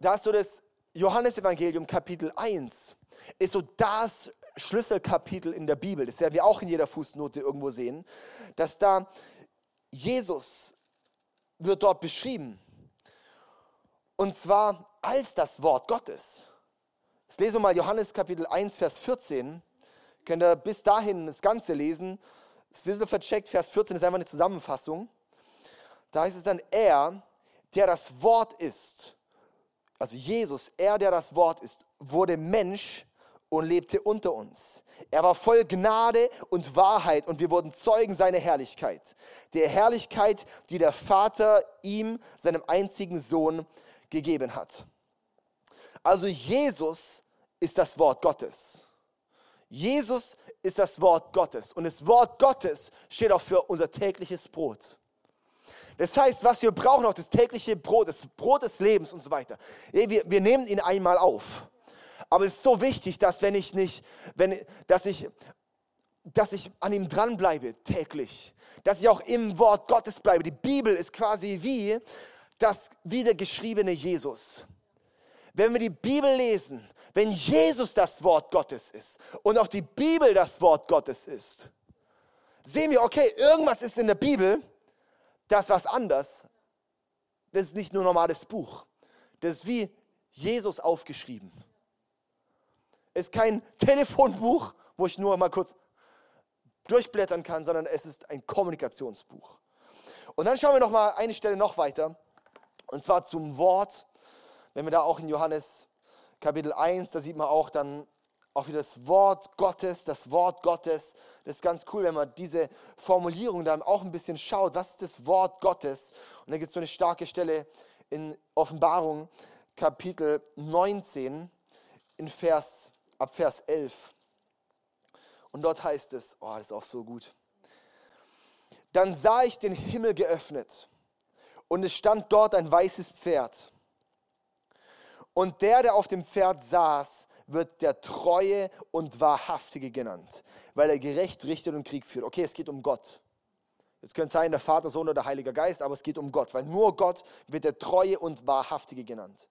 da ist so das Johannesevangelium Kapitel 1, ist so das Schlüsselkapitel in der Bibel. Das werden wir auch in jeder Fußnote irgendwo sehen, dass da Jesus wird dort beschrieben. Und zwar als das Wort Gottes. Jetzt lesen wir mal Johannes Kapitel 1, Vers 14. Könnt ihr bis dahin das Ganze lesen. Das bisschen vercheckt, Vers 14 ist einfach eine Zusammenfassung. Da heißt es dann, er, der das Wort ist, also Jesus, er, der das Wort ist, wurde Mensch und lebte unter uns. Er war voll Gnade und Wahrheit und wir wurden Zeugen seiner Herrlichkeit. Der Herrlichkeit, die der Vater ihm, seinem einzigen Sohn, gegeben hat. Also Jesus ist das Wort Gottes. Jesus ist das Wort Gottes und das Wort Gottes steht auch für unser tägliches Brot. Das heißt, was wir brauchen, auch das tägliche Brot, das Brot des Lebens und so weiter. Wir, wir nehmen ihn einmal auf. Aber es ist so wichtig, dass wenn ich nicht, wenn, dass ich, dass ich an ihm dranbleibe täglich, dass ich auch im Wort Gottes bleibe. Die Bibel ist quasi wie das wiedergeschriebene Jesus. Wenn wir die Bibel lesen, wenn Jesus das Wort Gottes ist und auch die Bibel das Wort Gottes ist, sehen wir, okay, irgendwas ist in der Bibel, das was anders. Das ist nicht nur ein normales Buch. Das ist wie Jesus aufgeschrieben. Es ist kein Telefonbuch, wo ich nur mal kurz durchblättern kann, sondern es ist ein Kommunikationsbuch. Und dann schauen wir noch mal eine Stelle noch weiter, und zwar zum Wort. Wenn wir da auch in Johannes Kapitel 1, da sieht man auch dann auch wieder das Wort Gottes, das Wort Gottes. Das ist ganz cool, wenn man diese Formulierung dann auch ein bisschen schaut. Was ist das Wort Gottes? Und da gibt es so eine starke Stelle in Offenbarung, Kapitel 19, in Vers, ab Vers 11. Und dort heißt es, oh, das ist auch so gut. Dann sah ich den Himmel geöffnet und es stand dort ein weißes Pferd. Und der, der auf dem Pferd saß, wird der Treue und Wahrhaftige genannt, weil er gerecht richtet und Krieg führt. Okay, es geht um Gott. Es könnte sein, der Vater, Sohn oder Heiliger Geist, aber es geht um Gott, weil nur Gott wird der Treue und Wahrhaftige genannt.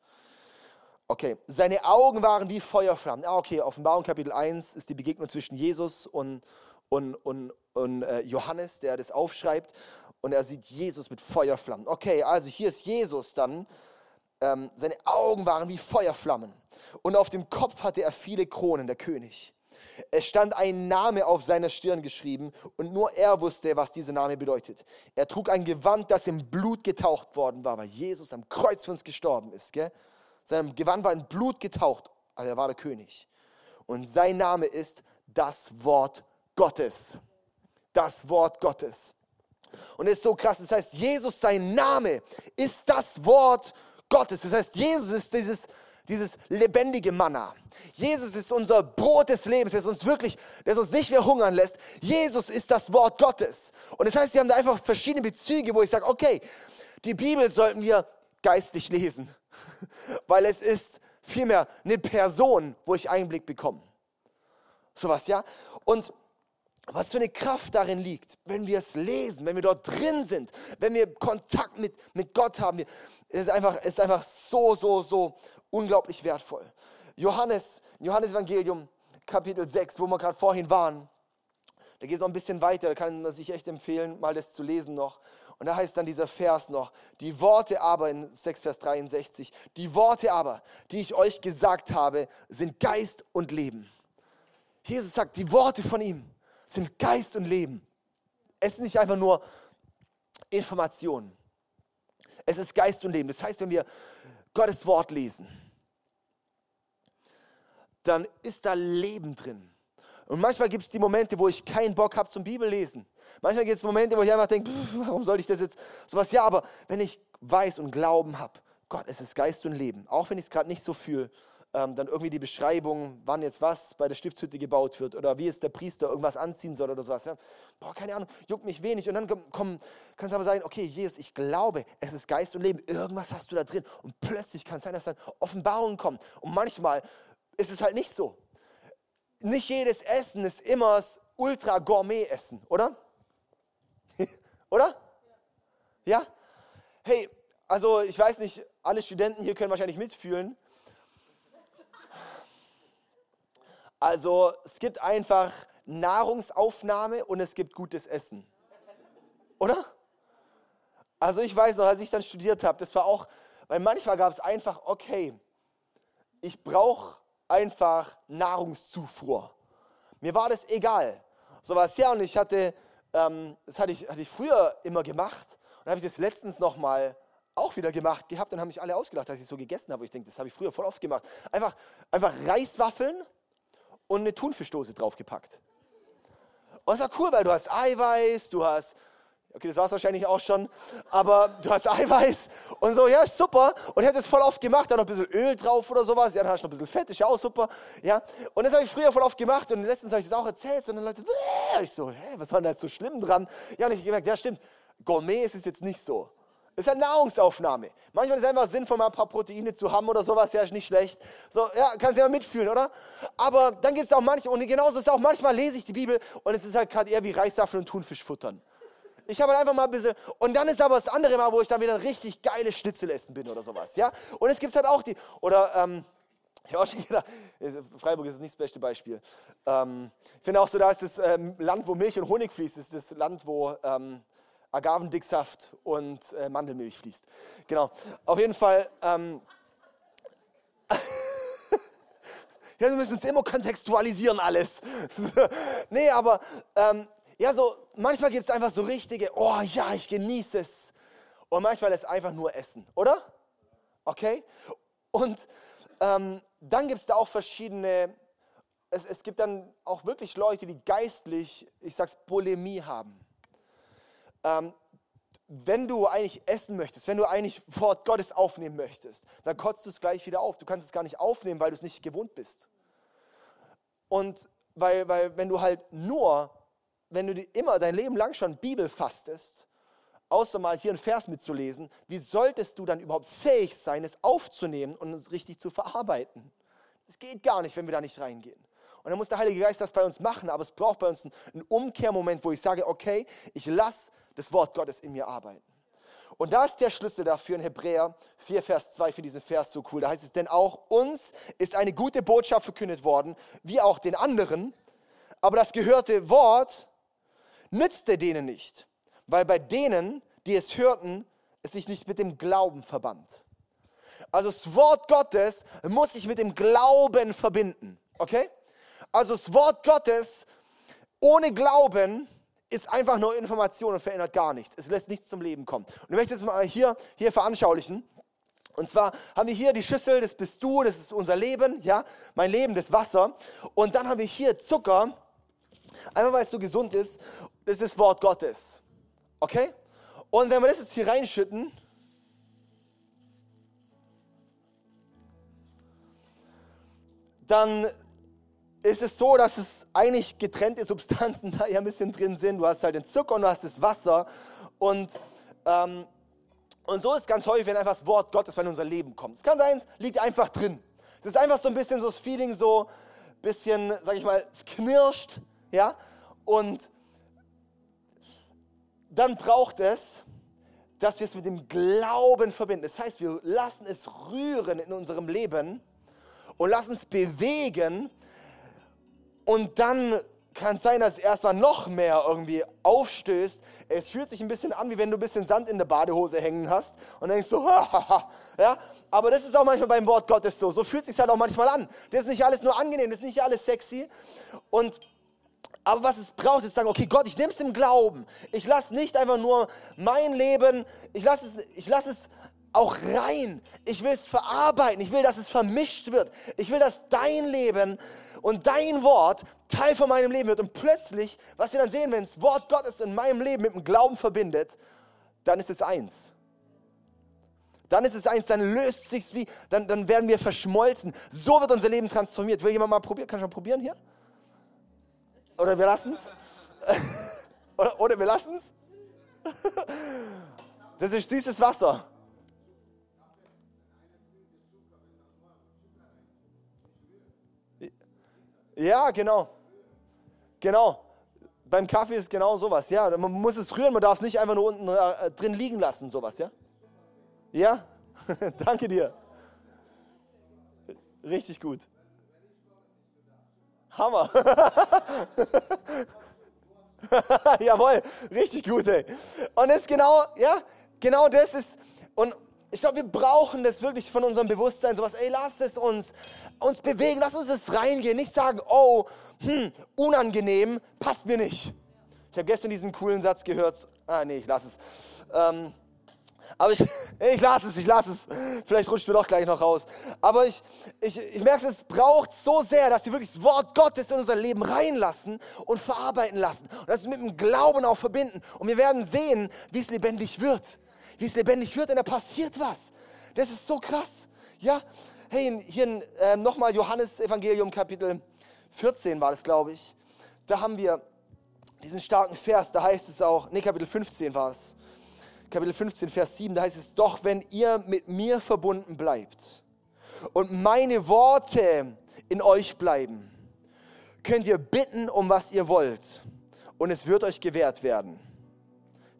Okay, seine Augen waren wie Feuerflammen. Ah, okay, Offenbarung Kapitel 1 ist die Begegnung zwischen Jesus und, und, und, und äh, Johannes, der das aufschreibt. Und er sieht Jesus mit Feuerflammen. Okay, also hier ist Jesus dann. Ähm, seine Augen waren wie Feuerflammen. Und auf dem Kopf hatte er viele Kronen, der König. Es stand ein Name auf seiner Stirn geschrieben und nur er wusste, was dieser Name bedeutet. Er trug ein Gewand, das im Blut getaucht worden war, weil Jesus am Kreuz für uns gestorben ist. Gell? Sein Gewand war in Blut getaucht, aber er war der König. Und sein Name ist das Wort Gottes. Das Wort Gottes. Und es ist so krass, das heißt, Jesus, sein Name ist das Wort Gottes. Das heißt, Jesus ist dieses, dieses lebendige Manna. Jesus ist unser Brot des Lebens, das uns wirklich, das uns nicht mehr hungern lässt. Jesus ist das Wort Gottes. Und das heißt, wir haben da einfach verschiedene Bezüge, wo ich sage, okay, die Bibel sollten wir geistlich lesen weil es ist vielmehr eine Person, wo ich Einblick bekomme. Sowas, ja? Und was für eine Kraft darin liegt, wenn wir es lesen, wenn wir dort drin sind, wenn wir Kontakt mit, mit Gott haben. Es ist, einfach, ist einfach so, so, so unglaublich wertvoll. Johannes, Johannes Evangelium, Kapitel 6, wo wir gerade vorhin waren, da geht es auch ein bisschen weiter, da kann man sich echt empfehlen, mal das zu lesen noch. Und da heißt dann dieser Vers noch, die Worte aber in 6 Vers 63, die Worte aber, die ich euch gesagt habe, sind Geist und Leben. Jesus sagt, die Worte von ihm sind Geist und Leben. Es ist nicht einfach nur Information. Es ist Geist und Leben. Das heißt, wenn wir Gottes Wort lesen, dann ist da Leben drin. Und manchmal gibt es die Momente, wo ich keinen Bock habe zum Bibellesen. Manchmal gibt es Momente, wo ich einfach denke, warum soll ich das jetzt? Sowas, ja, aber wenn ich weiß und Glauben habe, Gott, es ist Geist und Leben, auch wenn ich es gerade nicht so fühle, ähm, dann irgendwie die Beschreibung, wann jetzt was bei der Stiftshütte gebaut wird oder wie es der Priester irgendwas anziehen soll oder sowas. Ja. Boah, keine Ahnung, juckt mich wenig. Und dann kann es aber sein, okay, Jesus, ich glaube, es ist Geist und Leben, irgendwas hast du da drin. Und plötzlich kann es sein, dass dann Offenbarungen kommen. Und manchmal ist es halt nicht so nicht jedes Essen ist immer das Ultra-Gourmet-Essen, oder? oder? Ja? Hey, also ich weiß nicht, alle Studenten hier können wahrscheinlich mitfühlen. Also es gibt einfach Nahrungsaufnahme und es gibt gutes Essen. Oder? Also ich weiß noch, als ich dann studiert habe, das war auch, weil manchmal gab es einfach, okay, ich brauche einfach Nahrungszufuhr. Mir war das egal. So war es ja und ich hatte, ähm, das hatte ich, hatte ich früher immer gemacht und habe ich das letztens nochmal auch wieder gemacht gehabt. Dann haben mich alle ausgelacht, dass ich so gegessen habe. Ich denke, das habe ich früher voll oft gemacht. Einfach, einfach Reiswaffeln und eine Thunfischdose draufgepackt. Und es war cool, weil du hast Eiweiß, du hast Okay, das war es wahrscheinlich auch schon. Aber du hast Eiweiß und so, ja, super. Und ich hätte es voll oft gemacht, da noch ein bisschen Öl drauf oder sowas. Ja, dann hast du noch ein bisschen Fett, ist ja auch super. Ja, und das habe ich früher voll oft gemacht und letztens habe ich das auch erzählt. Und dann Leute, Bäh! ich so, hä, was war denn da jetzt so schlimm dran? Ja, und ich habe gemerkt, ja, stimmt, Gourmet ist es jetzt nicht so. Ist halt Nahrungsaufnahme. Manchmal ist es einfach sinnvoll, mal ein paar Proteine zu haben oder sowas, ja, ist nicht schlecht. So, ja, kannst du ja mitfühlen, oder? Aber dann gibt es auch manchmal, und genauso ist auch, manchmal lese ich die Bibel und es ist halt gerade eher wie Reissaffen und Thunfisch futtern. Ich habe halt einfach mal ein bisschen, und dann ist aber das andere Mal, wo ich dann wieder richtig geile Schnitzel essen bin oder sowas, ja? Und es gibt halt auch die, oder, ähm, habe auch schon gedacht, Freiburg ist nicht das beste Beispiel. Ähm, ich finde auch so, da ist das ähm, Land, wo Milch und Honig fließt, ist das Land, wo ähm, Agavendicksaft und äh, Mandelmilch fließt. Genau. Auf jeden Fall. Ähm, ja, wir müssen es immer kontextualisieren alles. nee, aber ähm, ja, so manchmal gibt es einfach so richtige, oh ja, ich genieße es. Und manchmal ist es einfach nur Essen, oder? Okay? Und ähm, dann gibt es da auch verschiedene, es, es gibt dann auch wirklich Leute, die geistlich, ich sag's, Bulimie haben ähm, wenn du eigentlich essen möchtest, wenn du eigentlich Wort Gottes aufnehmen möchtest, dann kotzt du es gleich wieder auf. Du kannst es gar nicht aufnehmen, weil du es nicht gewohnt bist. Und weil, weil wenn du halt nur, wenn du immer dein Leben lang schon Bibel fastest, außer mal hier einen Vers mitzulesen, wie solltest du dann überhaupt fähig sein, es aufzunehmen und es richtig zu verarbeiten? Das geht gar nicht, wenn wir da nicht reingehen. Und dann muss der Heilige Geist das bei uns machen, aber es braucht bei uns einen Umkehrmoment, wo ich sage, okay, ich lasse das Wort Gottes in mir arbeiten. Und da ist der Schlüssel dafür in Hebräer 4, Vers 2, für diesen Vers so cool. Da heißt es, denn auch uns ist eine gute Botschaft verkündet worden, wie auch den anderen, aber das gehörte Wort nützte denen nicht, weil bei denen, die es hörten, es sich nicht mit dem Glauben verband. Also das Wort Gottes muss sich mit dem Glauben verbinden. Okay? Also das Wort Gottes ohne Glauben ist einfach nur Information und verändert gar nichts. Es lässt nichts zum Leben kommen. Und ich möchte es mal hier, hier veranschaulichen. Und zwar haben wir hier die Schüssel, das bist du, das ist unser Leben, ja, mein Leben, das Wasser. Und dann haben wir hier Zucker, einfach weil es so gesund ist, das ist das Wort Gottes. Okay? Und wenn wir das jetzt hier reinschütten, dann ist es so, dass es eigentlich getrennte Substanzen da ja ein bisschen drin sind. Du hast halt den Zucker und du hast das Wasser. Und, ähm, und so ist ganz häufig, wenn einfach das Wort Gottes in unser Leben kommt. Es kann sein, es liegt einfach drin. Es ist einfach so ein bisschen so das Feeling, so ein bisschen, sag ich mal, es knirscht. Ja? Und dann braucht es, dass wir es mit dem Glauben verbinden. Das heißt, wir lassen es rühren in unserem Leben und lassen es bewegen und dann kann es sein, dass es erstmal noch mehr irgendwie aufstößt. Es fühlt sich ein bisschen an, wie wenn du ein bisschen Sand in der Badehose hängen hast und denkst so, ja. Aber das ist auch manchmal beim Wort Gottes so. So fühlt es sich halt auch manchmal an. Das ist nicht alles nur angenehm, das ist nicht alles sexy. Und aber was es braucht, ist sagen, okay, Gott, ich nehme es im Glauben. Ich lasse nicht einfach nur mein Leben, ich lasse es, ich lasse es auch rein. Ich will es verarbeiten. Ich will, dass es vermischt wird. Ich will, dass dein Leben und dein Wort Teil von meinem Leben wird. Und plötzlich, was wir dann sehen, wenn das Wort Gottes in meinem Leben mit dem Glauben verbindet, dann ist es eins. Dann ist es eins, dann löst sich's wie, dann, dann werden wir verschmolzen. So wird unser Leben transformiert. Will jemand mal probieren? Kann ich mal probieren hier? Oder wir lassen es? oder, oder wir lassen es? Das ist süßes Wasser. Ja, genau. Genau. Beim Kaffee ist genau sowas. Ja, man muss es rühren, man darf es nicht einfach nur unten äh, drin liegen lassen, sowas, ja? Ja? Danke dir. Richtig gut. Hammer. Jawohl, richtig gut, ey. Und ist genau, ja, genau das ist, und ich glaube, wir brauchen das wirklich von unserem Bewusstsein, sowas, ey, lass es uns, uns bewegen, lass uns es reingehen, nicht sagen, oh, hm, unangenehm, passt mir nicht. Ich habe gestern diesen coolen Satz gehört, ah nee, ich lass es. Ähm, aber ich, ich lasse es, ich lasse es. Vielleicht rutscht mir doch gleich noch raus. Aber ich, ich, ich merke, es braucht so sehr, dass wir wirklich das Wort Gottes in unser Leben reinlassen und verarbeiten lassen. Und das mit dem Glauben auch verbinden. Und wir werden sehen, wie es lebendig wird wie es lebendig wird, denn da passiert was. Das ist so krass. Ja, hey, hier äh, nochmal Johannes Evangelium Kapitel 14 war das, glaube ich. Da haben wir diesen starken Vers, da heißt es auch, nee, Kapitel 15 war es. Kapitel 15, Vers 7, da heißt es, doch wenn ihr mit mir verbunden bleibt und meine Worte in euch bleiben, könnt ihr bitten, um was ihr wollt und es wird euch gewährt werden.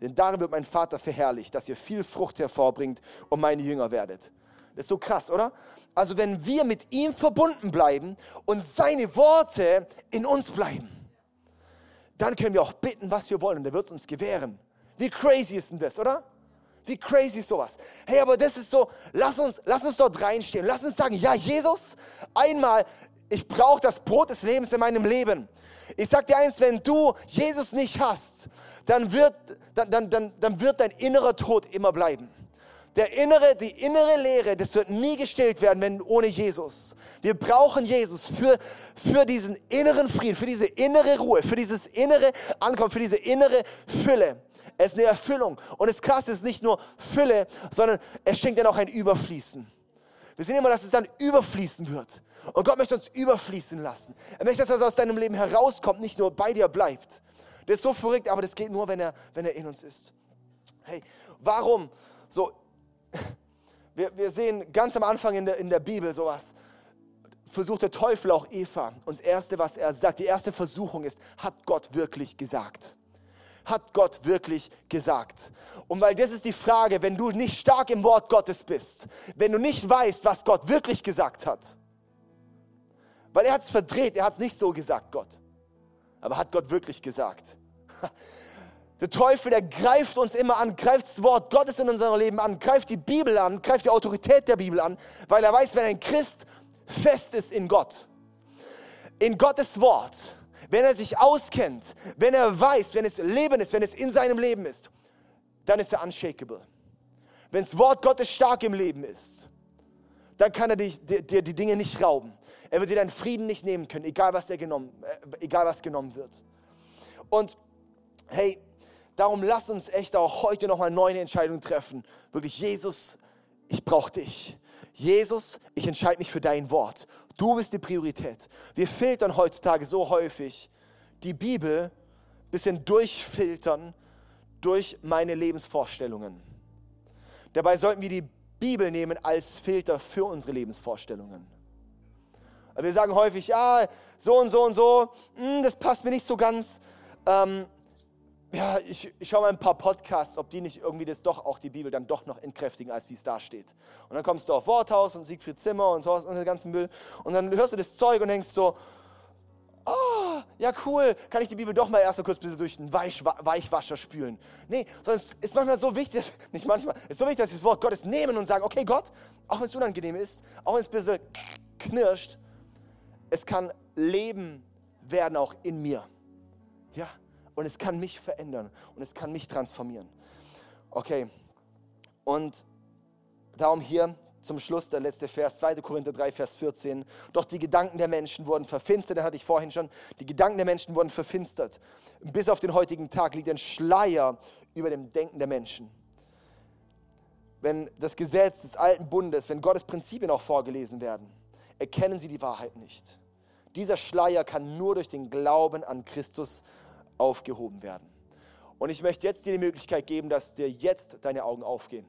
Denn darin wird mein Vater verherrlicht, dass ihr viel Frucht hervorbringt und meine Jünger werdet. Das ist so krass, oder? Also wenn wir mit ihm verbunden bleiben und seine Worte in uns bleiben, dann können wir auch bitten, was wir wollen und er wird es uns gewähren. Wie crazy ist denn das, oder? Wie crazy ist sowas? Hey, aber das ist so, lass uns, lass uns dort reinstehen. Lass uns sagen, ja, Jesus, einmal, ich brauche das Brot des Lebens in meinem Leben. Ich sag dir eins, wenn du Jesus nicht hast, dann wird, dann, dann, dann, dann wird dein innerer Tod immer bleiben. Der innere, die innere Lehre, das wird nie gestillt werden, wenn ohne Jesus. Wir brauchen Jesus für, für diesen inneren Frieden, für diese innere Ruhe, für dieses innere Ankommen, für diese innere Fülle. Es ist eine Erfüllung. Und das Krasse ist nicht nur Fülle, sondern es schenkt dann auch ein Überfließen. Wir sehen immer, dass es dann überfließen wird. Und Gott möchte uns überfließen lassen. Er möchte, dass was aus deinem Leben herauskommt, nicht nur bei dir bleibt. Das ist so verrückt, aber das geht nur, wenn er, wenn er in uns ist. Hey, warum? So, wir, wir sehen ganz am Anfang in der, in der Bibel sowas. Versucht der Teufel auch Eva. Und das Erste, was er sagt, die erste Versuchung ist, hat Gott wirklich gesagt? Hat Gott wirklich gesagt? Und weil das ist die Frage, wenn du nicht stark im Wort Gottes bist, wenn du nicht weißt, was Gott wirklich gesagt hat, weil er hat es verdreht, er hat es nicht so gesagt, Gott. Aber hat Gott wirklich gesagt? Der Teufel, der greift uns immer an, greift das Wort Gottes in unserem Leben an, greift die Bibel an, greift die Autorität der Bibel an, weil er weiß, wenn ein Christ fest ist in Gott, in Gottes Wort, wenn er sich auskennt, wenn er weiß, wenn es Leben ist, wenn es in seinem Leben ist, dann ist er unshakable. Wenn das Wort Gottes stark im Leben ist, dann kann er dir die, die, Dinge nicht rauben. Er wird dir deinen Frieden nicht nehmen können, egal was, er genommen, äh, egal was genommen wird. Und hey, darum lass uns echt auch heute nochmal neue Entscheidung treffen. Wirklich, Jesus, ich brauche dich. Jesus, ich entscheide mich für dein Wort. Du bist die Priorität. Wir filtern heutzutage so häufig die Bibel, bisschen durchfiltern durch meine Lebensvorstellungen. Dabei sollten wir die Bibel nehmen als Filter für unsere Lebensvorstellungen. Wir sagen häufig, ja, so und so und so, hm, das passt mir nicht so ganz. Ähm, ja, ich, schaue mal ein paar Podcasts, ob die nicht irgendwie das doch auch die Bibel dann doch noch entkräftigen, als wie es da steht. Und dann kommst du auf Worthaus und Siegfried Zimmer und Thorsten und den ganzen Müll und dann hörst du das Zeug und denkst so, oh, ja cool, kann ich die Bibel doch mal erstmal kurz bitte durch einen Weich, Weichwascher spülen. Nee, sondern es ist manchmal so wichtig, nicht manchmal, es ist so wichtig, dass wir das Wort Gottes nehmen und sagen, okay Gott, auch wenn es unangenehm ist, auch wenn es ein bisschen knirscht, es kann Leben werden auch in mir. Ja, und es kann mich verändern und es kann mich transformieren. Okay, und darum hier zum Schluss der letzte Vers, 2. Korinther 3, Vers 14. Doch die Gedanken der Menschen wurden verfinstert, den hatte ich vorhin schon. Die Gedanken der Menschen wurden verfinstert. Bis auf den heutigen Tag liegt ein Schleier über dem Denken der Menschen. Wenn das Gesetz des alten Bundes, wenn Gottes Prinzipien auch vorgelesen werden, erkennen sie die Wahrheit nicht. Dieser Schleier kann nur durch den Glauben an Christus aufgehoben werden. Und ich möchte jetzt dir die Möglichkeit geben, dass dir jetzt deine Augen aufgehen.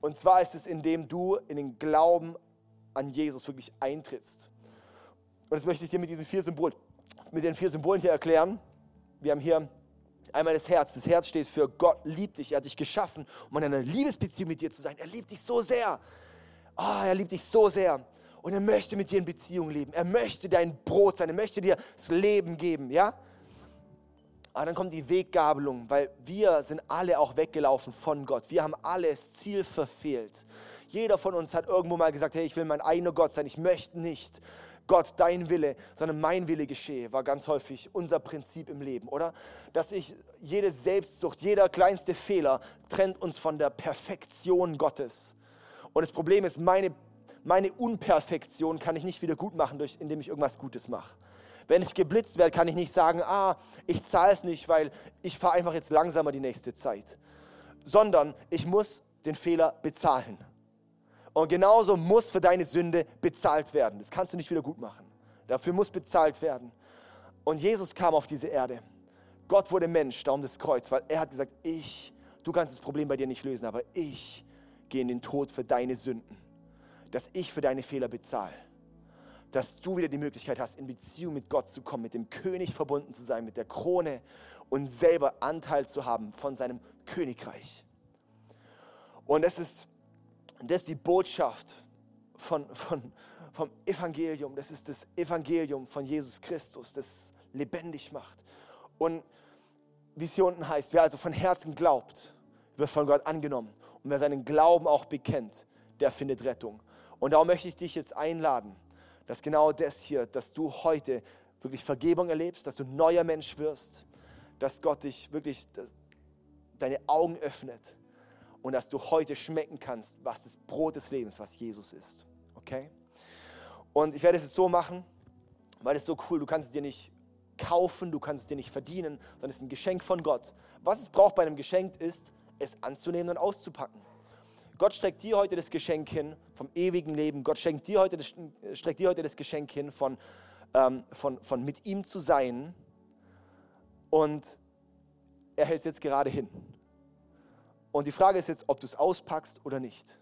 Und zwar ist es, indem du in den Glauben an Jesus wirklich eintrittst. Und das möchte ich dir mit diesen vier Symbolen, mit den vier Symbolen hier erklären. Wir haben hier einmal das Herz. Das Herz steht für Gott liebt dich. Er hat dich geschaffen, um in einer Liebesbeziehung mit dir zu sein. Er liebt dich so sehr. Oh, er liebt dich so sehr. Und er möchte mit dir in Beziehung leben. Er möchte dein Brot sein. Er möchte dir das Leben geben. Ja? Aber dann kommt die Weggabelung, weil wir sind alle auch weggelaufen von Gott. Wir haben alles Ziel verfehlt. Jeder von uns hat irgendwo mal gesagt, hey, ich will mein eigener Gott sein. Ich möchte nicht Gott, dein Wille, sondern mein Wille geschehe, war ganz häufig unser Prinzip im Leben, oder? Dass ich jede Selbstsucht, jeder kleinste Fehler trennt uns von der Perfektion Gottes. Und das Problem ist, meine, meine Unperfektion kann ich nicht wieder gut machen, durch, indem ich irgendwas Gutes mache. Wenn ich geblitzt werde, kann ich nicht sagen, ah, ich zahle es nicht, weil ich fahre einfach jetzt langsamer die nächste Zeit. Sondern ich muss den Fehler bezahlen. Und genauso muss für deine Sünde bezahlt werden. Das kannst du nicht wieder gut machen. Dafür muss bezahlt werden. Und Jesus kam auf diese Erde. Gott wurde Mensch, darum das Kreuz, weil er hat gesagt, ich du kannst das Problem bei dir nicht lösen, aber ich gehe in den Tod für deine Sünden, dass ich für deine Fehler bezahle, dass du wieder die Möglichkeit hast, in Beziehung mit Gott zu kommen, mit dem König verbunden zu sein, mit der Krone und selber Anteil zu haben von seinem Königreich. Und das ist, das ist die Botschaft von, von, vom Evangelium. Das ist das Evangelium von Jesus Christus, das lebendig macht. Und wie es hier unten heißt, wer also von Herzen glaubt, wird von Gott angenommen. Und wer seinen Glauben auch bekennt, der findet Rettung. Und darum möchte ich dich jetzt einladen, dass genau das hier, dass du heute wirklich Vergebung erlebst, dass du ein neuer Mensch wirst, dass Gott dich wirklich deine Augen öffnet und dass du heute schmecken kannst, was das Brot des Lebens, was Jesus ist. Okay? Und ich werde es so machen, weil es so cool, du kannst es dir nicht kaufen, du kannst es dir nicht verdienen, sondern es ist ein Geschenk von Gott. Was es braucht bei einem Geschenk ist, es anzunehmen und auszupacken. Gott streckt dir heute das Geschenk hin vom ewigen Leben. Gott schenkt dir heute streckt dir heute das Geschenk hin von, ähm, von, von mit ihm zu sein. Und er hält es jetzt gerade hin. Und die Frage ist jetzt, ob du es auspackst oder nicht.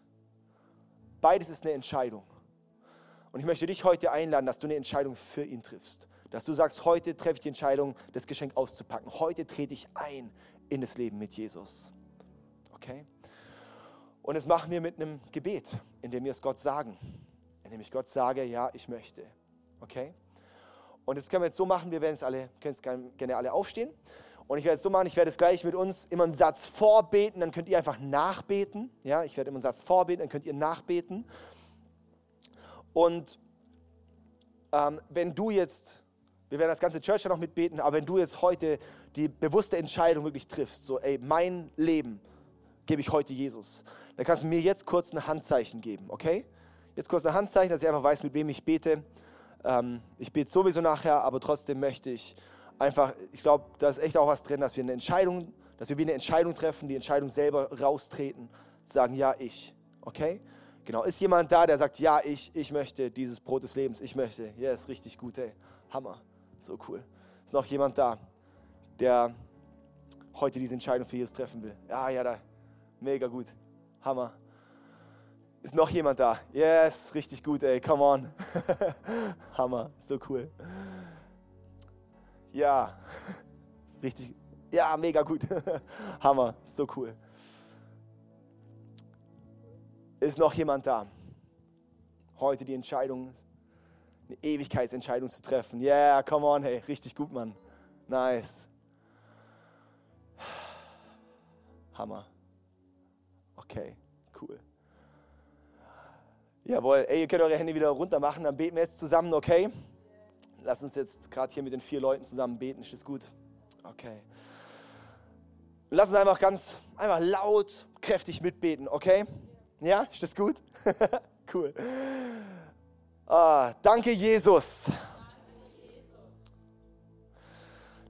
Beides ist eine Entscheidung. Und ich möchte dich heute einladen, dass du eine Entscheidung für ihn triffst. Dass du sagst, heute treffe ich die Entscheidung, das Geschenk auszupacken. Heute trete ich ein in das Leben mit Jesus. Okay? Und das machen wir mit einem Gebet, in dem wir es Gott sagen. Indem ich Gott sage, ja, ich möchte. Okay? Und das können wir jetzt so machen, wir werden es alle, können es gerne alle aufstehen. Und ich werde es so machen, ich werde es gleich mit uns immer einen Satz vorbeten, dann könnt ihr einfach nachbeten. Ja, ich werde immer einen Satz vorbeten, dann könnt ihr nachbeten. Und ähm, wenn du jetzt, wir werden das ganze Church ja noch mitbeten, aber wenn du jetzt heute die bewusste Entscheidung wirklich triffst, so, ey, mein Leben gebe ich heute Jesus, dann kannst du mir jetzt kurz ein Handzeichen geben, okay? Jetzt kurz ein Handzeichen, dass ich einfach weiß, mit wem ich bete. Ähm, ich bete sowieso nachher, aber trotzdem möchte ich einfach, ich glaube, da ist echt auch was drin, dass wir eine Entscheidung, dass wir wie eine Entscheidung treffen, die Entscheidung selber raustreten, sagen, ja, ich, okay? Genau, ist jemand da, der sagt, ja, ich, ich möchte dieses Brot des Lebens, ich möchte. Ja, ist richtig gut, ey. Hammer. So cool. Ist noch jemand da, der heute diese Entscheidung für Jesus treffen will? Ja, ja, da. Mega gut. Hammer. Ist noch jemand da? Yes, richtig gut, ey. Come on. Hammer. So cool. Ja. Richtig. Ja, mega gut. Hammer. So cool. Ist noch jemand da? Heute die Entscheidung, eine Ewigkeitsentscheidung zu treffen. Yeah, come on, hey, richtig gut, Mann. Nice. Hammer. Okay, cool. Jawohl, ey, ihr könnt eure Hände wieder runter machen, dann beten wir jetzt zusammen, okay? Lass uns jetzt gerade hier mit den vier Leuten zusammen beten, ist das gut? Okay. Lass uns einfach ganz, einfach laut, kräftig mitbeten, okay? Ja, ist das gut? cool. Ah, danke, Jesus,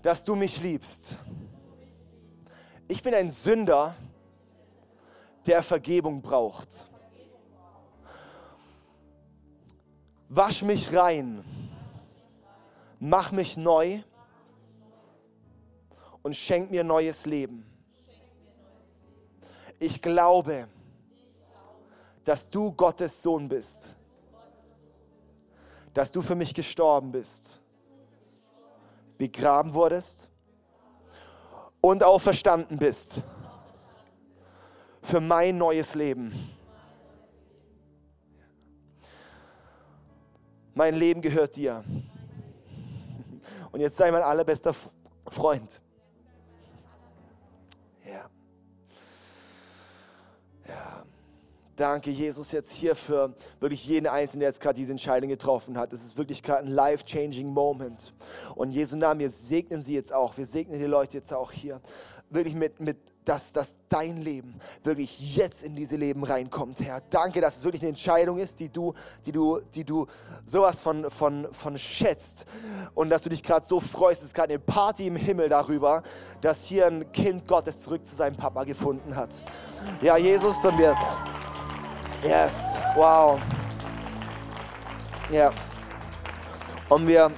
dass du mich liebst. Ich bin ein Sünder, der Vergebung braucht. Wasch mich rein, mach mich neu. Und schenk mir neues Leben. Ich glaube, dass du Gottes Sohn bist, dass du für mich gestorben bist, begraben wurdest. Und auch verstanden bist für mein neues Leben. Mein Leben gehört dir. Und jetzt sei mein allerbester Freund. Danke, Jesus, jetzt hier für wirklich jeden Einzelnen, der jetzt gerade diese Entscheidung getroffen hat. Das ist wirklich gerade ein life-changing Moment. Und Jesu Namen, wir segnen sie jetzt auch. Wir segnen die Leute jetzt auch hier. Wirklich mit, mit dass, dass dein Leben wirklich jetzt in diese Leben reinkommt, Herr. Danke, dass es wirklich eine Entscheidung ist, die du, die du, die du sowas von, von, von schätzt. Und dass du dich gerade so freust. Es ist gerade eine Party im Himmel darüber, dass hier ein Kind Gottes zurück zu seinem Papa gefunden hat. Ja, Jesus, und wir. Yes, wow. Ja. Und wir,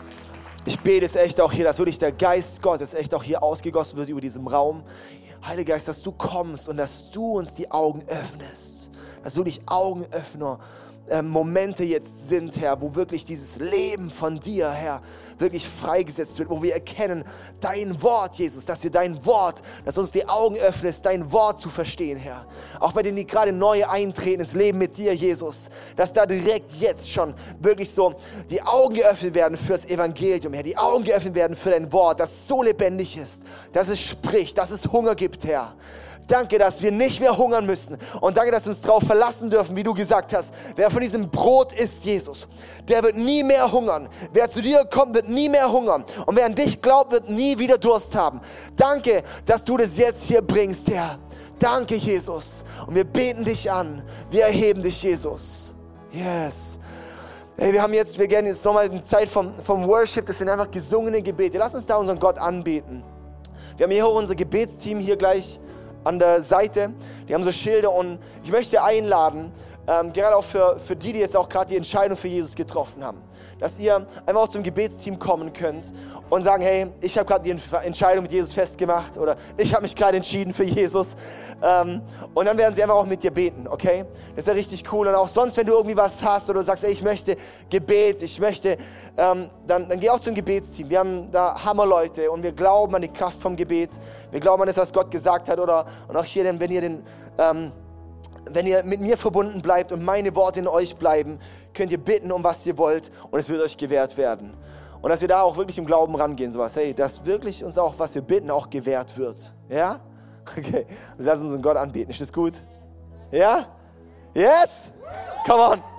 ich bete es echt auch hier, dass wirklich der Geist Gottes echt auch hier ausgegossen wird über diesem Raum. Heiliger Geist, dass du kommst und dass du uns die Augen öffnest. Dass du dich Augenöffner äh, Momente jetzt sind, Herr, wo wirklich dieses Leben von dir, Herr, wirklich freigesetzt wird, wo wir erkennen, dein Wort, Jesus, dass wir dein Wort, dass uns die Augen öffnest, dein Wort zu verstehen, Herr. Auch bei denen, die gerade neu eintreten, das Leben mit dir, Jesus, dass da direkt jetzt schon wirklich so die Augen geöffnet werden fürs Evangelium, Herr, die Augen geöffnet werden für dein Wort, das so lebendig ist, dass es spricht, dass es Hunger gibt, Herr. Danke, dass wir nicht mehr hungern müssen. Und danke, dass wir uns darauf verlassen dürfen, wie du gesagt hast. Wer von diesem Brot isst, Jesus, der wird nie mehr hungern. Wer zu dir kommt, wird nie mehr hungern. Und wer an dich glaubt, wird nie wieder Durst haben. Danke, dass du das jetzt hier bringst, Herr. Danke, Jesus. Und wir beten dich an. Wir erheben dich, Jesus. Yes. Hey, wir haben jetzt, wir gerne jetzt nochmal eine Zeit vom, vom Worship. Das sind einfach gesungene Gebete. Lass uns da unseren Gott anbeten. Wir haben hier auch unser Gebetsteam hier gleich an der Seite. Die haben so Schilder und ich möchte einladen, ähm, gerade auch für, für die, die jetzt auch gerade die Entscheidung für Jesus getroffen haben, dass ihr einfach auch zum Gebetsteam kommen könnt und sagen, hey, ich habe gerade die Entscheidung mit Jesus festgemacht oder ich habe mich gerade entschieden für Jesus. Ähm, und dann werden sie einfach auch mit dir beten, okay? Das ist ja richtig cool. Und auch sonst, wenn du irgendwie was hast oder sagst, ey, ich möchte Gebet, ich möchte, ähm, dann, dann geh auch zum Gebetsteam. Wir haben da Hammerleute und wir glauben an die Kraft vom Gebet. Wir glauben an das, was Gott gesagt hat. Oder, und auch hier, wenn ihr den... Ähm, wenn ihr mit mir verbunden bleibt und meine Worte in euch bleiben, könnt ihr bitten, um was ihr wollt und es wird euch gewährt werden. Und dass wir da auch wirklich im Glauben rangehen, sowas, hey, dass wirklich uns auch, was wir bitten, auch gewährt wird. Ja? Okay, lass uns einen Gott anbeten. Ist das gut? Ja? Yes? Come on.